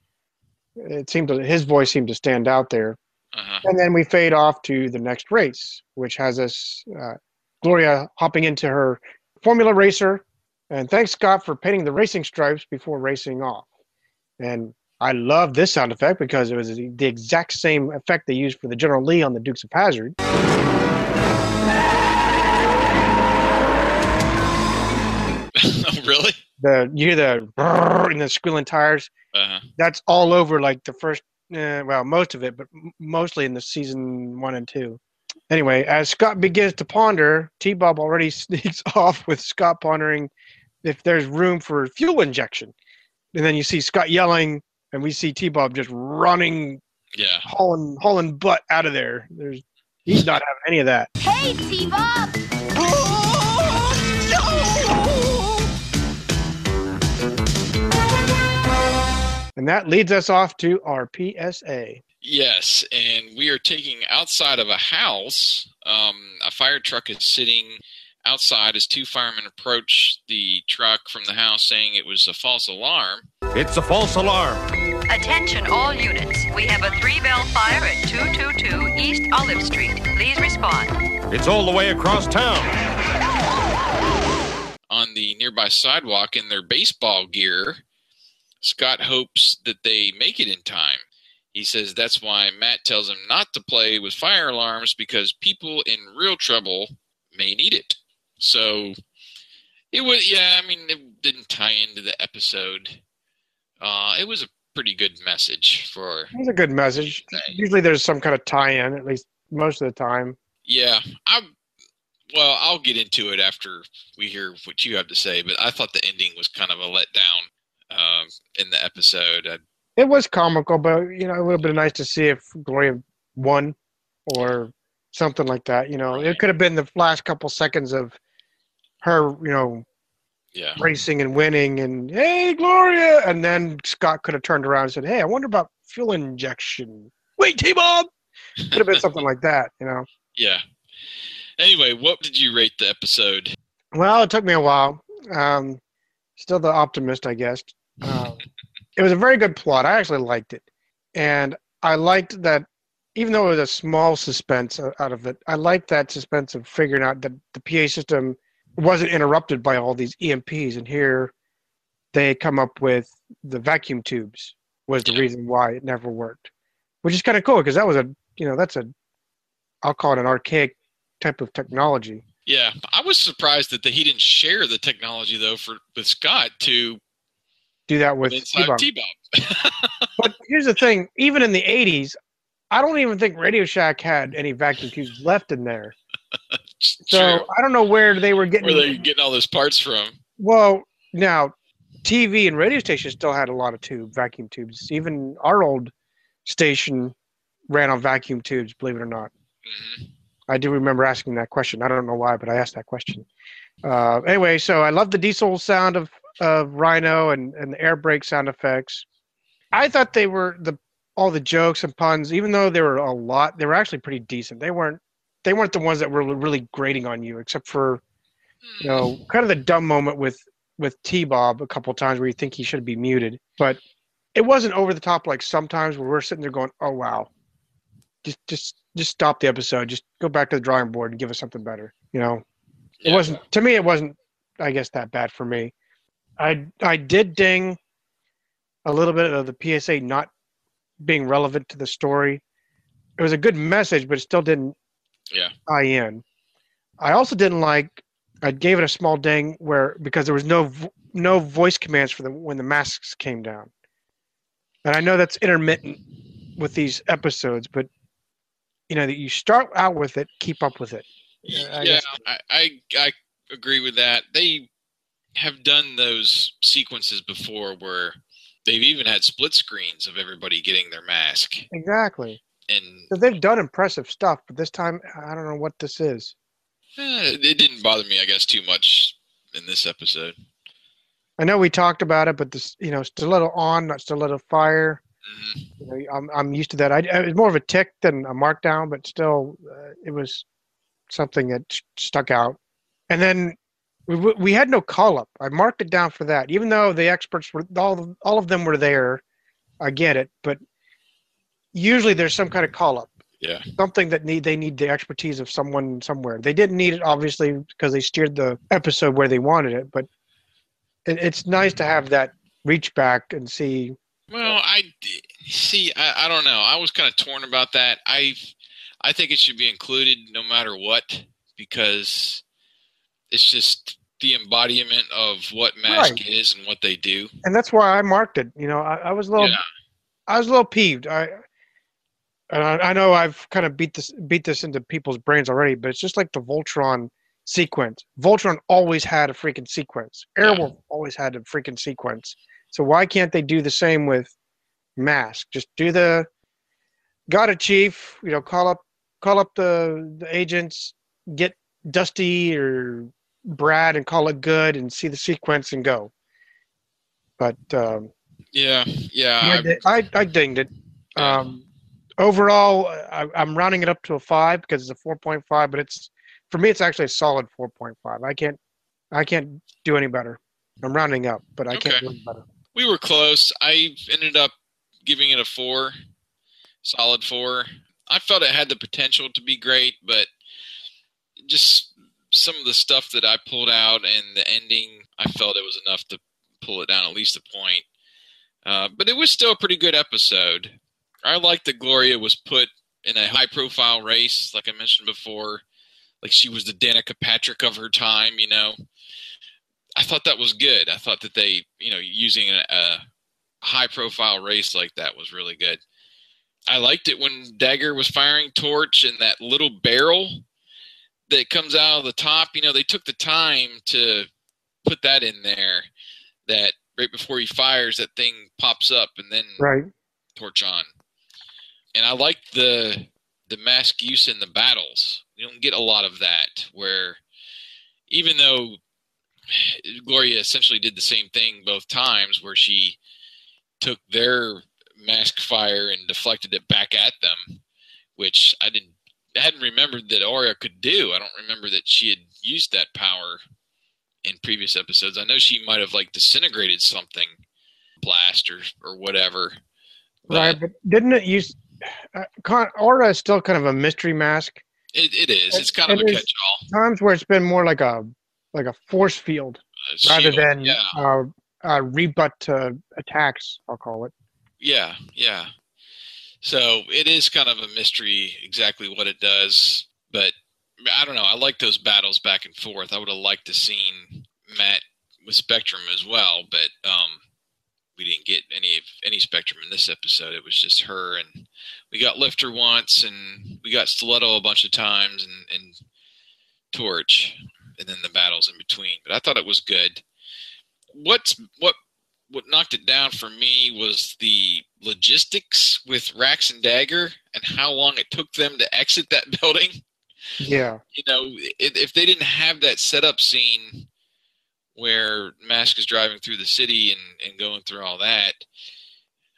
It seemed to, his voice seemed to stand out there. uh-huh. And then we fade off to the next race, which has us uh, Gloria hopping into her Formula Racer. And thanks, Scott, for painting the racing stripes before racing off. And I love this sound effect because it was the exact same effect they used for the General Lee on the Dukes of Hazzard. really? The you hear the brrr and the squealing tires. Uh-huh. That's all over like the first, uh, well, most of it, but mostly in the season one and two. Anyway, as Scott begins to ponder, T Bob already sneaks off with Scott pondering if there's room for fuel injection. And then you see Scott yelling, and we see T Bob just running, Yeah. hauling, hauling butt out of there. There's he's not having any of that. Hey, T-Bob! And that leads us off to our PSA. Yes, and we are taking outside of a house. Um, a fire truck is sitting outside as two firemen approach the truck from the house, saying it was a false alarm. It's a false alarm. Attention all units. We have a three bell fire at 222 East Olive Street. Please respond. It's all the way across town. On the nearby sidewalk in their baseball gear, Scott hopes that they make it in time. He says that's why Matt tells him not to play with fire alarms because people in real trouble may need it. So it was, yeah, I mean, it didn't tie into the episode. Uh, it was a pretty good message for. It was a good message. Usually there's some kind of tie-in, at least most of the time. Yeah, I. Well, I'll get into it after we hear what you have to say, but I thought the ending was kind of a letdown um, in the episode. I, It was comical, but you know, it would have been nice to see if Gloria won or something like that. You know, it could have been the last couple seconds of her, you know, yeah, racing and winning, and hey, Gloria, and then Scott could have turned around and said, "Hey, I wonder about fuel injection." Wait, T-Bob. Could have been something like that. You know. yeah. Anyway, what did you rate the episode? Well, it took me a while. Um, still the optimist, I guess. Um, it was a very good plot. I actually liked it, and I liked that. Even though it was a small suspense out of it, I liked that suspense of figuring out that the PA system wasn't interrupted by all these EMPs. And here, they come up with the vacuum tubes was the reason why it never worked, which is kind of cool because that was a you know that's a I'll call it an archaic type of technology. Yeah, I was surprised that the, he didn't share the technology though for with Scott to Do that with T-Bob. T-Bob. But here's the thing: even in the '80s, I don't even think Radio Shack had any vacuum tubes left in there. So True. I don't know where they were getting. Where they getting all those parts from? Well, now TV and radio stations still had a lot of tube vacuum tubes. Even our old station ran on vacuum tubes. Believe it or not, I do remember asking that question. I don't know why, but I asked that question. Uh, anyway, so I love the diesel sound of of Rhino and and the air brake sound effects. I thought they were the all the jokes and puns, even though there were a lot, they were actually pretty decent. They weren't they weren't the ones that were really grating on you, except for you know mm. kind of the dumb moment with with T Bob a couple times where you think he should be muted, but it wasn't over the top like sometimes where we're sitting there going, "Oh wow, just just just stop the episode, just go back to the drawing board and give us something better." You know, it wasn't to me. It wasn't, I guess, that bad for me. I I did ding a little bit of the PSA not being relevant to the story. It was a good message, but it still didn't Yeah. tie in. I also didn't like. I gave it a small ding where because there was no no voice commands for the when the masks came down, and I know that's intermittent with these episodes, but you know that you start out with it, keep up with it. I yeah, I, I I agree with that. They have done those sequences before where they've even had split screens of everybody getting their mask. exactly. And So they've done impressive stuff, but this time I don't know what this is. eh, it didn't bother me, I guess, too much in this episode. I know we talked about it, but this, you know, stiletto on, not stiletto fire. You know, I'm I'm used to that. I, it was more of a tick than a markdown, but still, uh, it was something that st- stuck out. And then we we had no call up. I marked it down for that, even though the experts were all of- all of them were there. I get it, but usually there's some kind of call up. Yeah. Something that need they need the expertise of someone somewhere. They didn't need it obviously because they steered the episode where they wanted it, but it, it's nice to have that reach back and see Well, I see. I, I don't know. I was kind of torn about that. I I think it should be included no matter what because it's just the embodiment of what Mask Right. is and what they do. and that's why I marked it. You know, I, I was a little, Yeah. I was a little peeved. I, and I, I know I've kind of beat this beat this into people's brains already, but it's just like the Voltron sequence. Voltron always had a freaking sequence. Airwolf always had a freaking sequence. So why can't they do the same with Mask? Just do the got a chief. You know, call up call up the the agents, get Dusty or Brad, and call it good, and see the sequence and go. But um, Yeah, yeah. I, I- I, I dinged it. Um, overall, I, I'm rounding it up to a five because it's a 4.5, but it's for me, it's actually a solid 4.5. I can't, I can't do any better. I'm rounding up, but I can't do any better. we were close. I ended up giving it a four, solid four. I felt it had the potential to be great, but just some of the stuff that I pulled out and the ending, I felt it was enough to pull it down at least a point. Uh, but it was still a pretty good episode. I like that Gloria was put in a high profile race, like I mentioned before. Like she was the Danica Patrick of her time, you know. I thought that was good. I thought that they, you know, using a, a high profile race like that was really good. I liked it when Dagger was firing torch and that little barrel that comes out of the top. You know, they took the time to put that in there. That right before he fires, that thing pops up and then Right. torch on. And I like the the mask use in the battles. You don't get a lot of that where even though Gloria essentially did the same thing both times where she took their mask fire and deflected it back at them, which I didn't hadn't remembered that Aura could do. I don't remember that she had used that power in previous episodes. I know she might have like disintegrated something, blast or or whatever. Right, but didn't it use? Uh, con, Aura is still kind of a mystery mask. It, it is. It's kind of a catch-all. Times where it's been more like a like a force field rather than yeah. uh, uh, rebut to attacks. I'll call it. Yeah, yeah. So it is kind of a mystery exactly what it does, but I don't know. I like those battles back and forth. I would have liked to seen Matt with Spectrum as well, but um, we didn't get any of any Spectrum in this episode. It was just her, and we got Lifter once, and we got Stiletto a bunch of times, and, and Torch, and then the battles in between. But I thought it was good. What's what what knocked it down for me was the logistics with Rax and Dagger and how long it took them to exit that building. Yeah. You know, if, if they didn't have that setup scene where Mask is driving through the city and, and going through all that,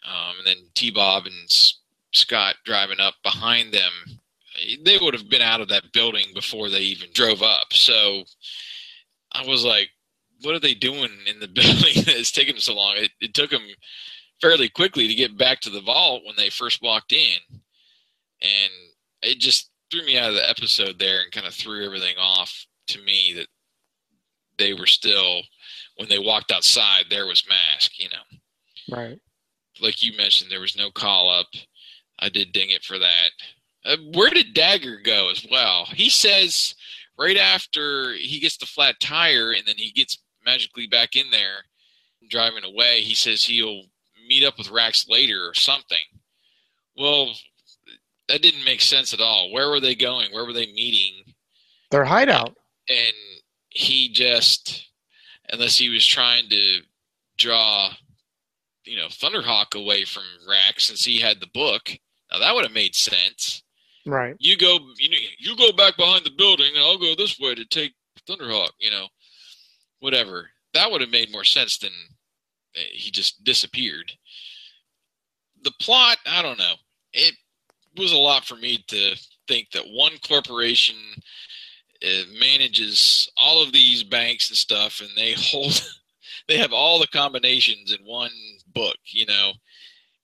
um, and then T Bob and S- Scott driving up behind them, they would have been out of that building before they even drove up. So I was like, what are they doing in the building that's taking them so long? It, it took them fairly quickly to get back to the vault when they first walked in. And it just threw me out of the episode there and kind of threw everything off to me that they were still, when they walked outside, there was Mask, you know Right. like you mentioned, there was no call up. I did ding it for that. Uh, where did Dagger go as well? He says right after he gets the flat tire and then he gets magically back in there driving away, he says he'll meet up with Rax later or something. Well, that didn't make sense at all. Where were they going? Where were they meeting? Their hideout. and he just unless he was trying to draw you know thunderhawk away from rax since he had the book now that would have made sense Right. you go you know you go back behind the building and i'll go this way to take thunderhawk you know whatever that would have made more sense than uh, he just disappeared the plot i don't know. It was a lot for me to think that one corporation uh, manages all of these banks and stuff and they hold they have all the combinations in one book you know.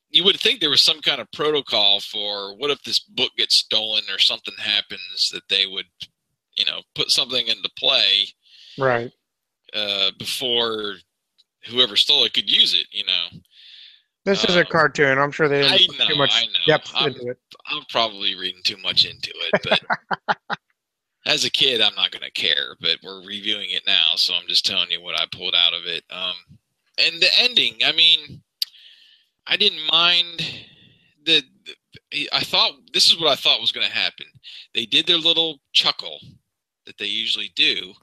You would think there was some kind of protocol for what if this book gets stolen or something happens that they would you know put something into play Right. uh, before whoever stole it could use it you know This is a cartoon. I'm sure they didn't know, too much depth I'm- into it. I'm probably reading too much into it, but as a kid, I'm not going to care. But we're reviewing it now, so I'm just telling you what I pulled out of it. Um, and the ending, I mean, I didn't mind the. the- I thought this is what I thought was going to happen. They did their little chuckle that they usually do,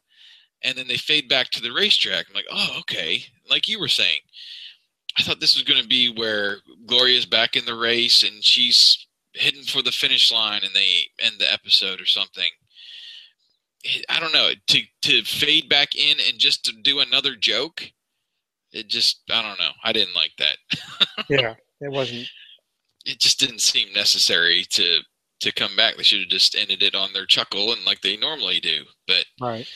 and then they fade back to the racetrack. I'm like, oh, okay. Like you were saying, I thought this was going to be where Gloria's back in the race and she's heading for the finish line and they end the episode or something. I don't know to to fade back in and just to do another joke. It just I don't know. I didn't like that. Yeah. It wasn't. It just didn't seem necessary to to come back. They should have just ended it on their chuckle and like they normally do. But Right.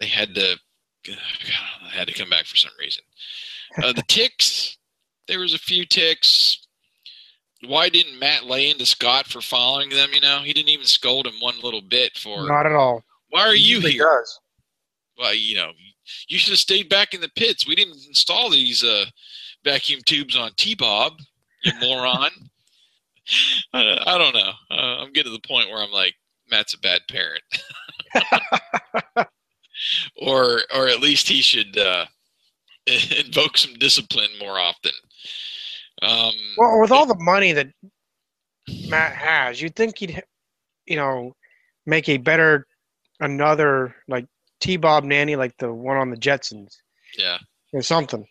they had to God, they had to come back for some reason. Uh, the ticks, there was a few ticks. why didn't Matt lay into Scott for following them? You know, he didn't even scold him one little bit for. Not at all. Why are you here? does. Well, you know, you should have stayed back in the pits. We didn't install these uh, vacuum tubes on T-Bob, you moron. I, I don't know. Uh, I'm getting to the point where I'm like, Matt's a bad parent, or or at least he should uh, invoke some discipline more often. Um, Well, with all the money that Matt has, you'd think he'd, you know, make a better another like T-Bob nanny, like the one on the Jetsons, yeah. or something.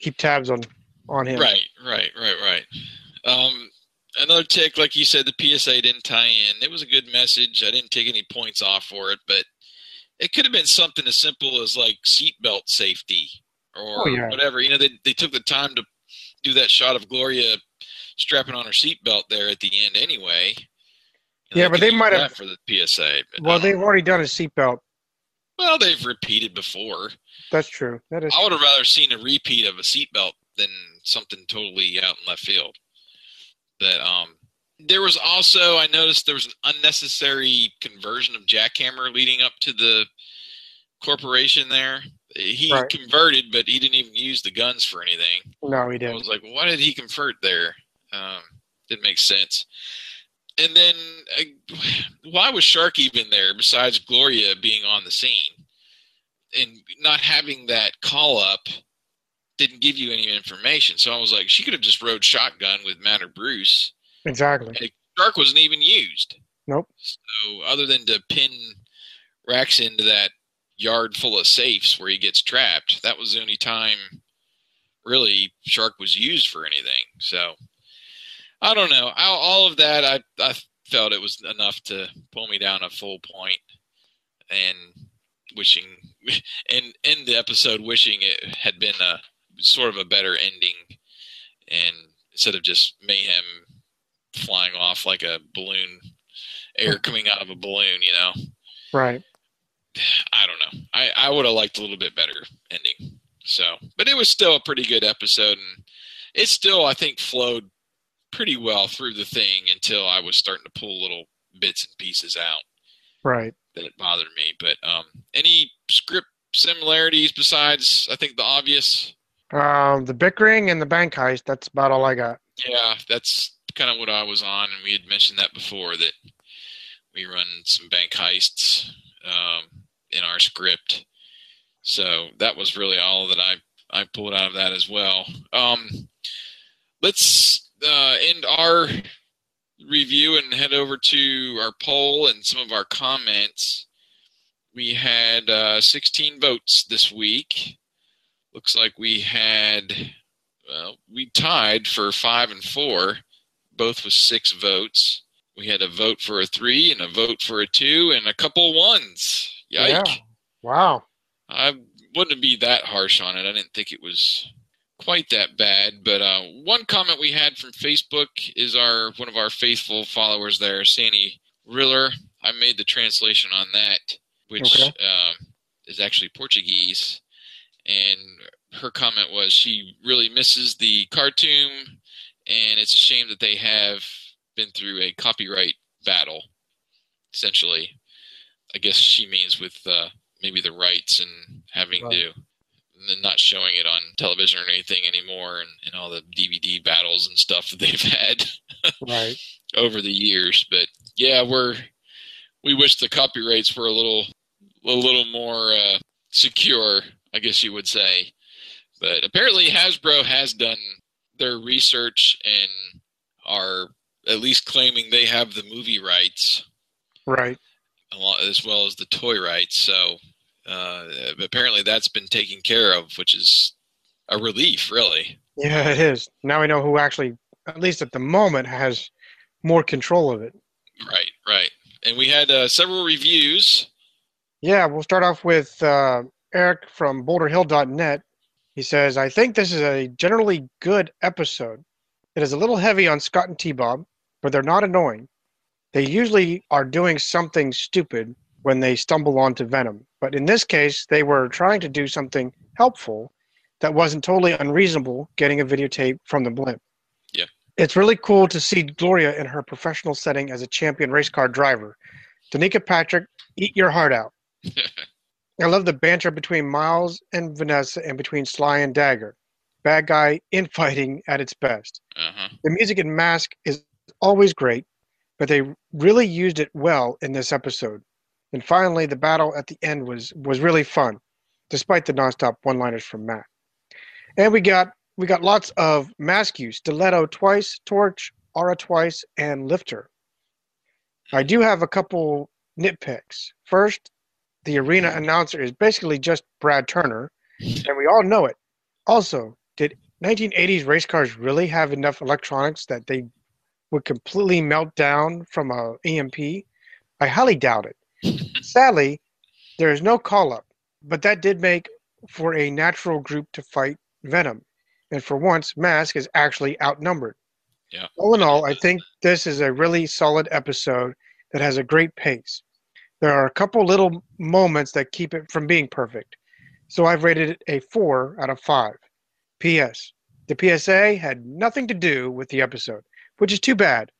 Keep tabs on on him. Right, right, right, right. Um, another tick, like you said, the PSA didn't tie in. It was a good message. I didn't take any points off for it, but it could have been something as simple as like seatbelt safety or Oh, yeah. whatever. You know, they they took the time to do that shot of Gloria strapping on her seatbelt there at the end anyway. Yeah, but they might have- for the PSA. Well, um, they've already done a seatbelt. well, they've repeated before. That's true. That is. I would have rather seen a repeat of a seatbelt than something totally out in left field. But um, there was also I noticed there was an unnecessary conversion of jackhammer leading up to the corporation. There, he Right. converted, but he didn't even use the guns for anything. No, he didn't. I was like, why did he convert there? Um, didn't make sense. And then, uh, why was Shark even there besides Gloria being on the scene? And not having that call up didn't give you any information. So I was like, she could have just rode shotgun with Matt or Bruce. Exactly. And Shark wasn't even used. Nope. So other than to pin Rax into that yard full of safes where he gets trapped, that was the only time really Shark was used for anything. So I don't know. All, all of that, I I felt it was enough to pull me down a full point, and wishing and end the episode wishing it had been a sort of a better ending, and instead of just mayhem flying off like a balloon, air coming out of a balloon, you know. Right. I don't know. I, I would have liked a little bit better ending. So, but it was still a pretty good episode, and it still I think flowed pretty well through the thing until I was starting to pull little bits and pieces out Right. that bothered me. But um, any script similarities besides I think the obvious? Um, the bickering and the bank heist. That's about all I got. Yeah, that's kind of what I was on, and we had mentioned that before that we run some bank heists um, in our script. So that was really all that I I pulled out of that as well. Um, let's uh, end our review and head over to our poll and some of our comments. We had uh, 16 votes this week. Looks like we had well, we tied for five and four, both with six votes. We had a vote for a three and a vote for a two and a couple ones. Yike. Yeah. Wow. I wouldn't be that harsh on it. I didn't think it was quite that bad. But uh, one comment we had from Facebook is our one of our faithful followers there, Sandy Riller. I made the translation on that, which Okay. uh, is actually Portuguese. And her comment was she really misses the cartoon, and it's a shame that they have been through a copyright battle. Essentially, I guess she means with uh, maybe the rights and having Right. to and not showing it on television or anything anymore, and, and all the DVD battles and stuff that they've had Right. over the years. But yeah, we're we wish the copyrights were a little a little more uh, secure, I guess you would say. But apparently, Hasbro has done their research and are at least claiming they have the movie rights Right. As well as the toy rights. So uh, apparently, that's been taken care of, which is a relief, really. Yeah, it is. Now we know who actually, at least at the moment, has more control of it. Right, right. And we had uh, several reviews. Yeah, we'll start off with uh, Eric from BoulderHill.net. He says, I think this is a generally good episode. It is a little heavy on Scott and T Bob, but they're not annoying. They usually are doing something stupid when they stumble onto Venom, but in this case, they were trying to do something helpful that wasn't totally unreasonable getting a videotape from the blimp. Yeah. It's really cool to see Gloria in her professional setting as a champion race car driver. Danica Patrick, eat your heart out. I love the banter between Miles and Vanessa and between Sly and Dagger. Bad guy infighting at its best. Uh-huh. The music in Mask is always great, but they really used it well in this episode. And finally, the battle at the end was was really fun, despite the nonstop one-liners from Matt. And we got we got lots of mask use: Stiletto twice, Torch, Aura twice, and Lifter. I do have a couple nitpicks. First, the arena announcer is basically just Brad Turner, and we all know it. Also, did 1980s race cars really have enough electronics that they would completely melt down from a EMP? I highly doubt it. Sadly, there is no call up, but that did make for a natural group to fight Venom. And for once, Mask is actually outnumbered. Yeah. All in all, I think this is a really solid episode that has a great pace. There are a couple little moments that keep it from being perfect. So I've rated it a 4 out of 5. P.S. The PSA had nothing to do with the episode, which is too bad.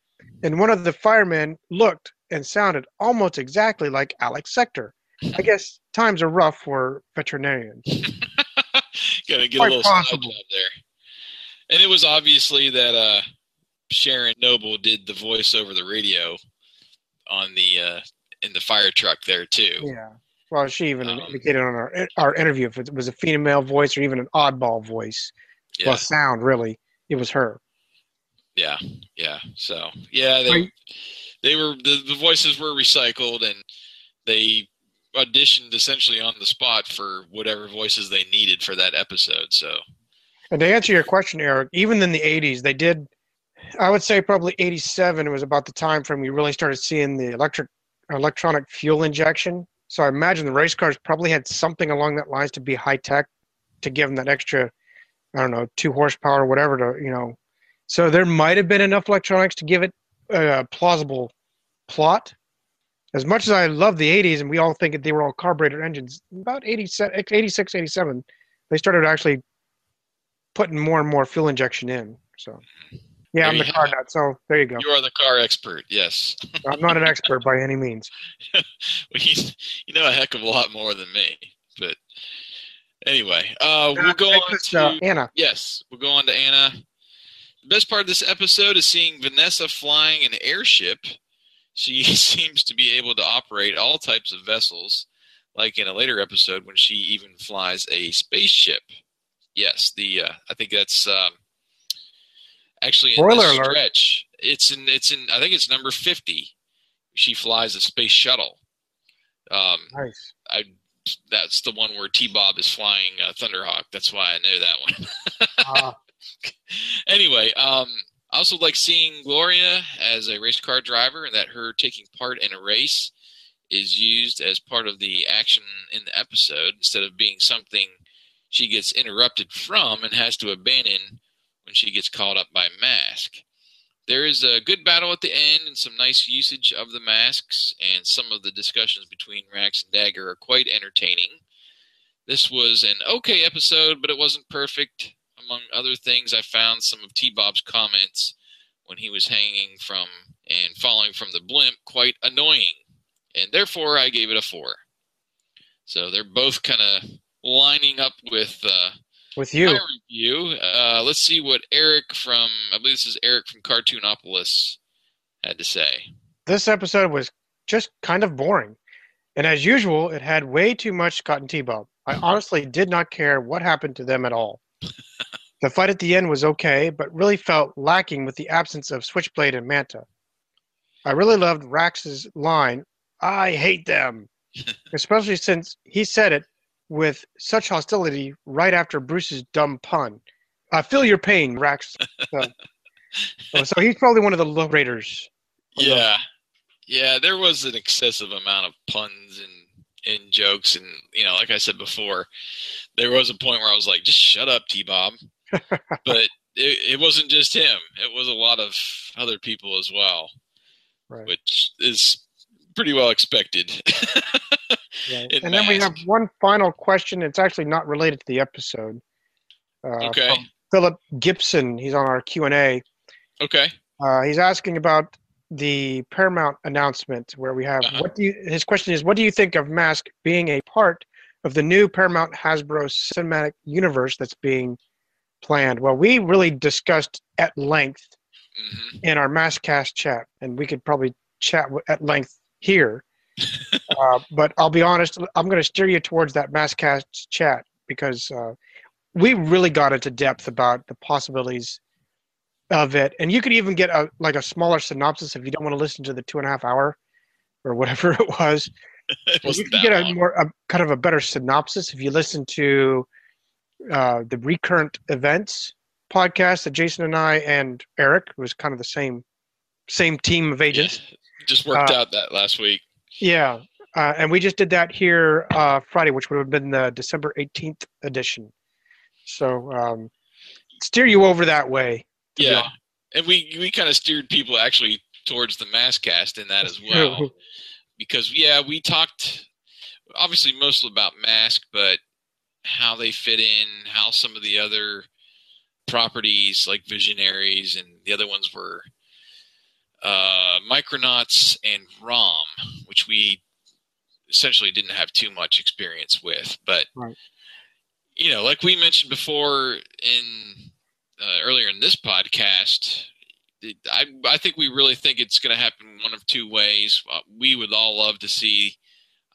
And one of the firemen looked and sounded almost exactly like Alex Sector. I guess times are rough for veterinarians. Gotta get Quite a little side possible. job there. And it was obviously that uh, Sharon Noble did the voice over the radio on the uh, in the fire truck there too. Yeah. Well, she even Um, indicated on our our interview if it was a female voice or even an oddball voice. Yeah. Well, sound really, it was her. Yeah, yeah. So yeah, they Right. they were the, the voices were recycled and they auditioned essentially on the spot for whatever voices they needed for that episode. So And to answer your question, Eric, even in the '80s, they did. I would say probably '87 was about the time frame we really started seeing the electric electronic fuel injection. So I imagine the race cars probably had something along that lines to be high tech to give them that extra, I don't know, two horsepower or whatever to you know. So there might have been enough electronics to give it a plausible plot. As much as I love the 80s and we all think that they were all carburetor engines, about 87, 86, 87, they started actually putting more and more fuel injection in. So, yeah, There I'm the car nut. So there you go. you are the car expert. Yes, I'm not an expert by any means. well, you, you know a heck of a lot more than me. But anyway, uh, we'll go on to uh, Anna. Yes, we'll go on to Anna. The best part of this episode is seeing Vanessa flying an airship. She seems to be able to operate all types of vessels, like in a later episode when she even flies a spaceship. Yes, the uh, I think that's um, actually in Spoiler alert. stretch. It's in it's in I think it's number fifty. She flies a space shuttle. Um, Nice. I that's the one where T Bob is flying uh, Thunderhawk. That's why I know that one. Uh, anyway, um, I also like seeing Gloria as a race car driver, and that her taking part in a race is used as part of the action in the episode instead of being something she gets interrupted from and has to abandon when she gets caught up by Mask. There is a good battle at the end and some nice usage of the masks, and some of the discussions between Rax and Dagger are quite entertaining. This was an okay episode, but it wasn't perfect. Among other things, I found some of T Bob's comments when he was hanging from and falling from the blimp quite annoying, and therefore I gave it a four. So they're both kind of lining up with uh, with you. my review. Uh, let's see what Eric from I believe this is Eric from Cartoonopolis had to say. This episode was just kind of boring. And as usual, it had way too much Scott and T-Bob. I honestly did not care what happened to them at all. the fight at the end was okay, but really felt lacking with the absence of Switchblade and Manta. I really loved Rax's line, I hate them, especially since he said it with such hostility right after Bruce's dumb pun. I feel your pain, Rax. So, so he's probably one of the low raters. Yeah, yeah. There was an excessive amount of puns and and jokes, and you know, like I said before, there was a point where I was like, "Just shut up, T Bob." But it, it wasn't just him; it was a lot of other people as well, Right. which is pretty well expected. in and then we have one final question. It's actually not related to the episode. Uh, Okay. Philip Gibson. He's on our Q and A. Okay. Uh, he's asking about the Paramount announcement where we have Uh-huh. what do you his question is what do you think of Mask being a part of the new Paramount Hasbro cinematic universe that's being planned? Well, we really discussed at length Mm-hmm. in our Maskcast chat, and we could probably chat at length here. uh, but I'll be honest, I'm going to steer you towards that Maskcast chat because uh, we really got into depth about the possibilities of it, and you could even get a like a smaller synopsis if you don't want to listen to the two and a half hour or whatever it was. It you could get a long. more a, kind of a better synopsis if you listen to uh, the recurrent events podcast that Jason and I and Eric was kind of the same same team of agents. Just worked Uh, out that last week. Yeah, uh, and we just did that here uh, Friday, which would have been the December 18th edition. So um, steer you over that way. Yeah, and we we kind of steered people actually towards the Maskcast in that as well, because yeah, we talked obviously mostly about Mask, but how they fit in, how some of the other properties like Visionaries and the other ones were uh, Micronauts and ROM, which we essentially didn't have too much experience with, but Right. you know, like we mentioned before in uh, earlier in this podcast, I I think we really think it's going to happen one of two ways. Uh, we would all love to see,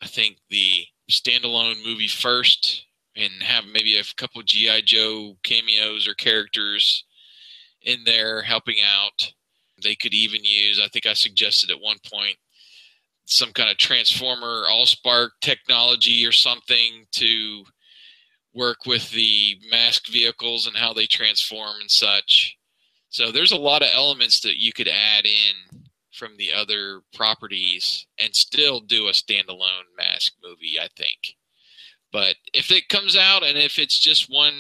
I think, the standalone movie first, and have maybe a couple GI Joe cameos or characters in there helping out. They could even use. I think I suggested at one point some kind of transformer allspark technology or something to work with the mask vehicles and how they transform and such. So there's a lot of elements that you could add in from the other properties and still do a standalone mask movie, I think. But if it comes out and if it's just one,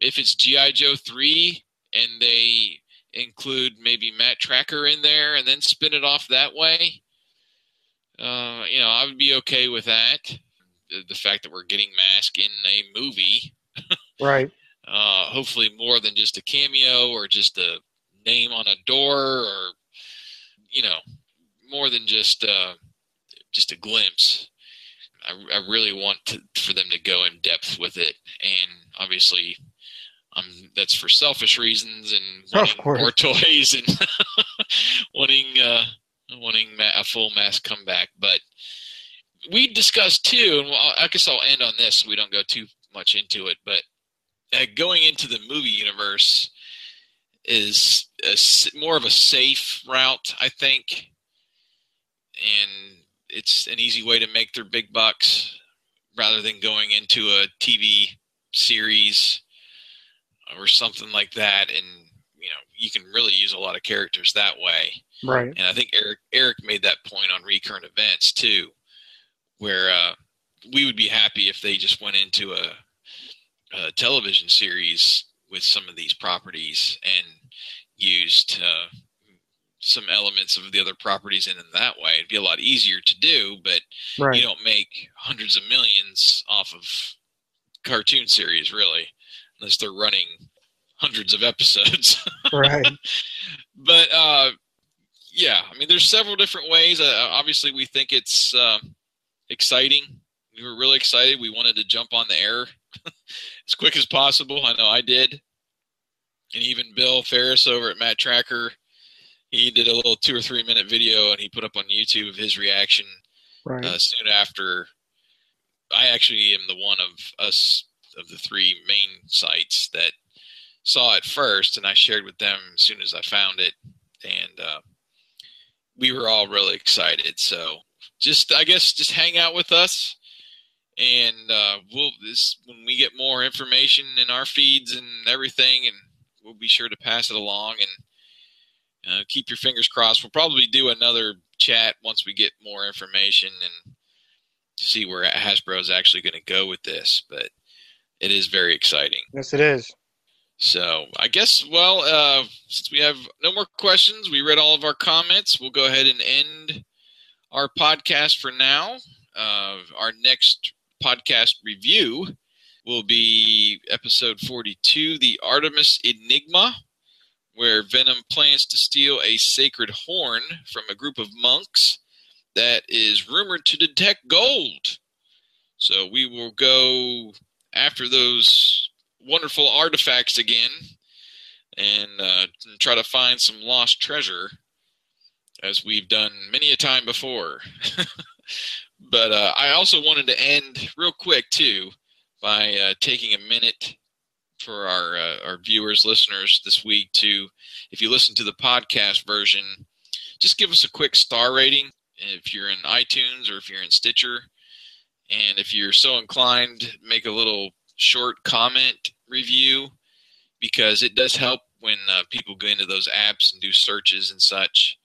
if it's G.I. Joe 3 and they include maybe Matt Trakker in there and then spin it off that way, uh, you know, I would be okay with that. The, the fact that we're getting Mask in a movie, Right. uh, hopefully more than just a cameo or just a name on a door or, you know, more than just uh, just a glimpse. I, I really want to, for them to go in depth with it, and obviously, um, that's for selfish reasons and Of wanting course. more toys and wanting uh, wanting a full Mask comeback. But we discussed too, and well, I guess I'll end on this so we don't go too much into it. But uh, going into the movie universe is a more of a safe route, I think, and it's an easy way to make their big bucks rather than going into a TV series or something like that. And you know, you can really use a lot of characters that way. Right. And I think Eric Eric made that point on recurrent events too, where uh, we would be happy if they just went into a, a television series with some of these properties and used uh, some elements of the other properties in, in that way. It'd be a lot easier to do, but Right. you don't make hundreds of millions off of cartoon series, really, unless they're running hundreds of episodes. Right. but uh, yeah, I mean, there's several different ways. Uh, obviously, we think it's uh, exciting. We were really excited. We wanted to jump on the air as quick as possible. I know I did, and even Bill Ferris over at Matt Tracker, he did a little two or three minute video and he put up on YouTube of his reaction Right. uh, soon after. I actually am the one of us of the three main sites that saw it first, and I shared with them as soon as I found it, and uh, we were all really excited. So just, I guess, just hang out with us, and uh, we'll this when we get more information in our feeds and everything, and we'll be sure to pass it along and uh, keep your fingers crossed. We'll probably do another chat once we get more information and see where Hasbro is actually going to go with this, but it is very exciting. Yes, it is. So I guess, well, uh, since we have no more questions, we read all of our comments. We'll go ahead and end our podcast for now. Uh, our next podcast review will be episode 42, The Artemis Enigma, where Venom plans to steal a sacred horn from a group of monks that is rumored to detect gold. So we will go after those wonderful artifacts again and uh, try to find some lost treasure, as we've done many a time before. but uh, I also wanted to end real quick too by uh, taking a minute for our uh, our viewers, listeners this week to, if you listen to the podcast version, just give us a quick star rating if you're in iTunes or if you're in Stitcher, and if you're so inclined, make a little short comment review because it does help when uh, people go into those apps and do searches and such.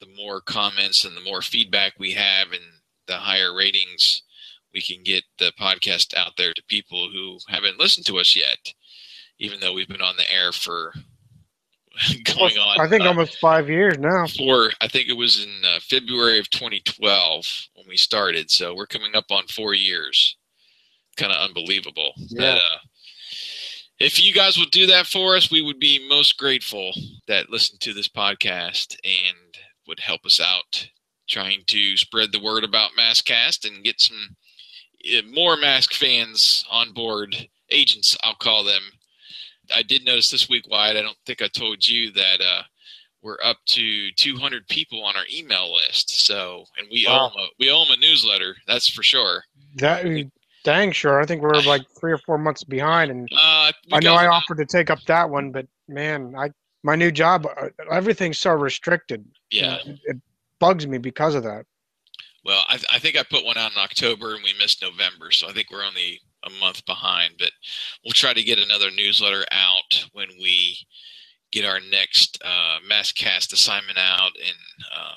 The more comments and the more feedback we have, and the higher ratings we can get the podcast out there to people who haven't listened to us yet, even though we've been on the air for going on. I think uh, almost five years now. For I think it was in uh, February of 2012 when we started, so we're coming up on four years. Kind of unbelievable. Yeah. That, uh, if you guys would do that for us, we would be most grateful that listen to this podcast and would help us out trying to spread the word about Maskcast and get some more Mask fans on board, agents, I'll call them. I did notice this week, Wyatt, I don't think I told you that uh, we're up to 200 people on our email list. So, and we Wow. owe 'em a, we owe 'em a newsletter, that's for sure. That dang sure. I think we're like three or four months behind, and Uh, I know I offered to take up that one, but man, I my new job, uh, everything's so restricted. Yeah. it, it bugs me because of that. Well, I, I think I put one out in October and we missed November, so I think we're only a month behind. But we'll try to get another newsletter out when we get our next uh, Maskcast assignment out. And uh,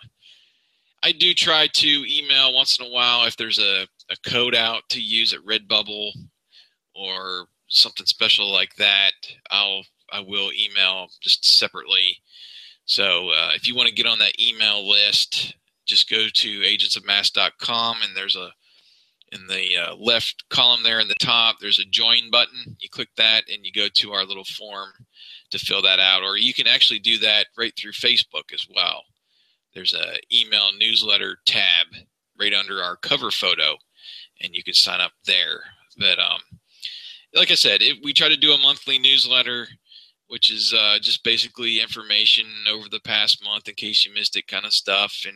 I do try to email once in a while if there's a, a code out to use at Redbubble or something special like that. I'll I will email just separately. So uh, if you want to get on that email list, just go to agentsofmask.com and there's a in the uh, left column there in the top there's a join button. You click that and you go to our little form to fill that out or you can actually do that right through facebook as well. There's a email newsletter tab right under our cover photo and you can sign up there. But um like i said it, we try to do a monthly newsletter which is uh, just basically information over the past month in case you missed it kind of stuff. And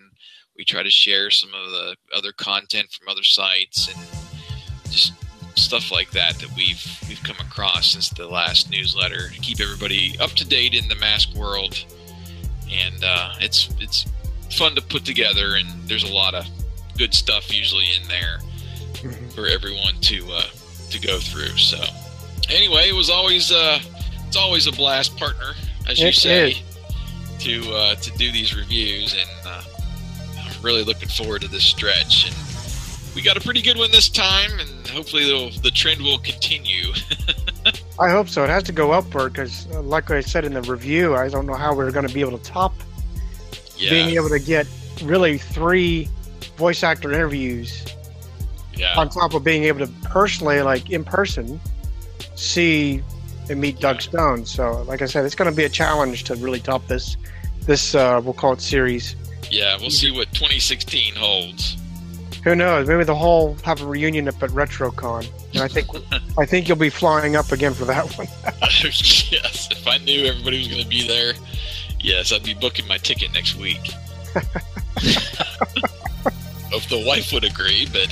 we try to share some of the other content from other sites and just stuff like that that we've we've come across since the last newsletter to keep everybody up to date in the mask world. And uh, it's it's fun to put together and there's a lot of good stuff usually in there for everyone to uh, to go through. So anyway it was always uh it's always a blast partner as you say is. to uh, to do these reviews and uh, really looking forward to this stretch and we got a pretty good one this time and hopefully the the trend will continue I hope so. It has to go upward because, uh, like I said in the review, I don't know how we're going to be able to top yeah being able to get really three voice actor interviews yeah on top of being able to personally, like in person, see and meet Doug Stone. So, like I said, it's going to be a challenge to really top this. This uh, we'll call it series. Yeah we'll see what 2016 holds Who knows? Maybe the whole have a reunion up at RetroCon. And I think I think you'll be flying up again for that one. yes if I knew everybody was going to be there yes I'd be booking my ticket next week if the wife would agree but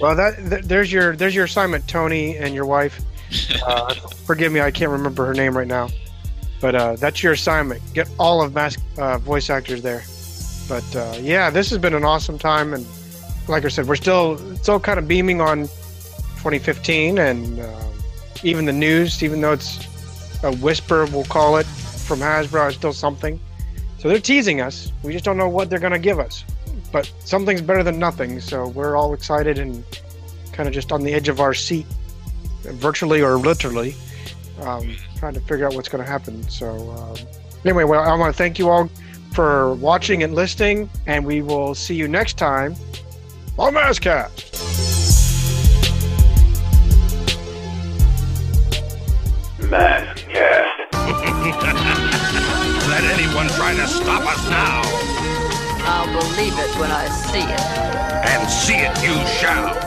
Well, that th- there's your there's your assignment, Tony and your wife. Uh, forgive me, I can't remember her name right now, but uh, that's your assignment. Get all of mask uh, voice actors there. But uh, yeah, this has been an awesome time, and like I said, we're still still kind of beaming on 2015, and uh, even the news, even though it's a whisper, we'll call it from Hasbro, is still something. So they're teasing us. We just don't know what they're going to give us but something's better than nothing. So we're all excited and kind of just on the edge of our seat, virtually or literally, um, trying to figure out what's going to happen. So um, anyway, well, I want to thank you all for watching and listening, and we will see you next time on Masscast. Maskcast. Let anyone try to stop us now. I'll believe it when I see it. And see it you shall.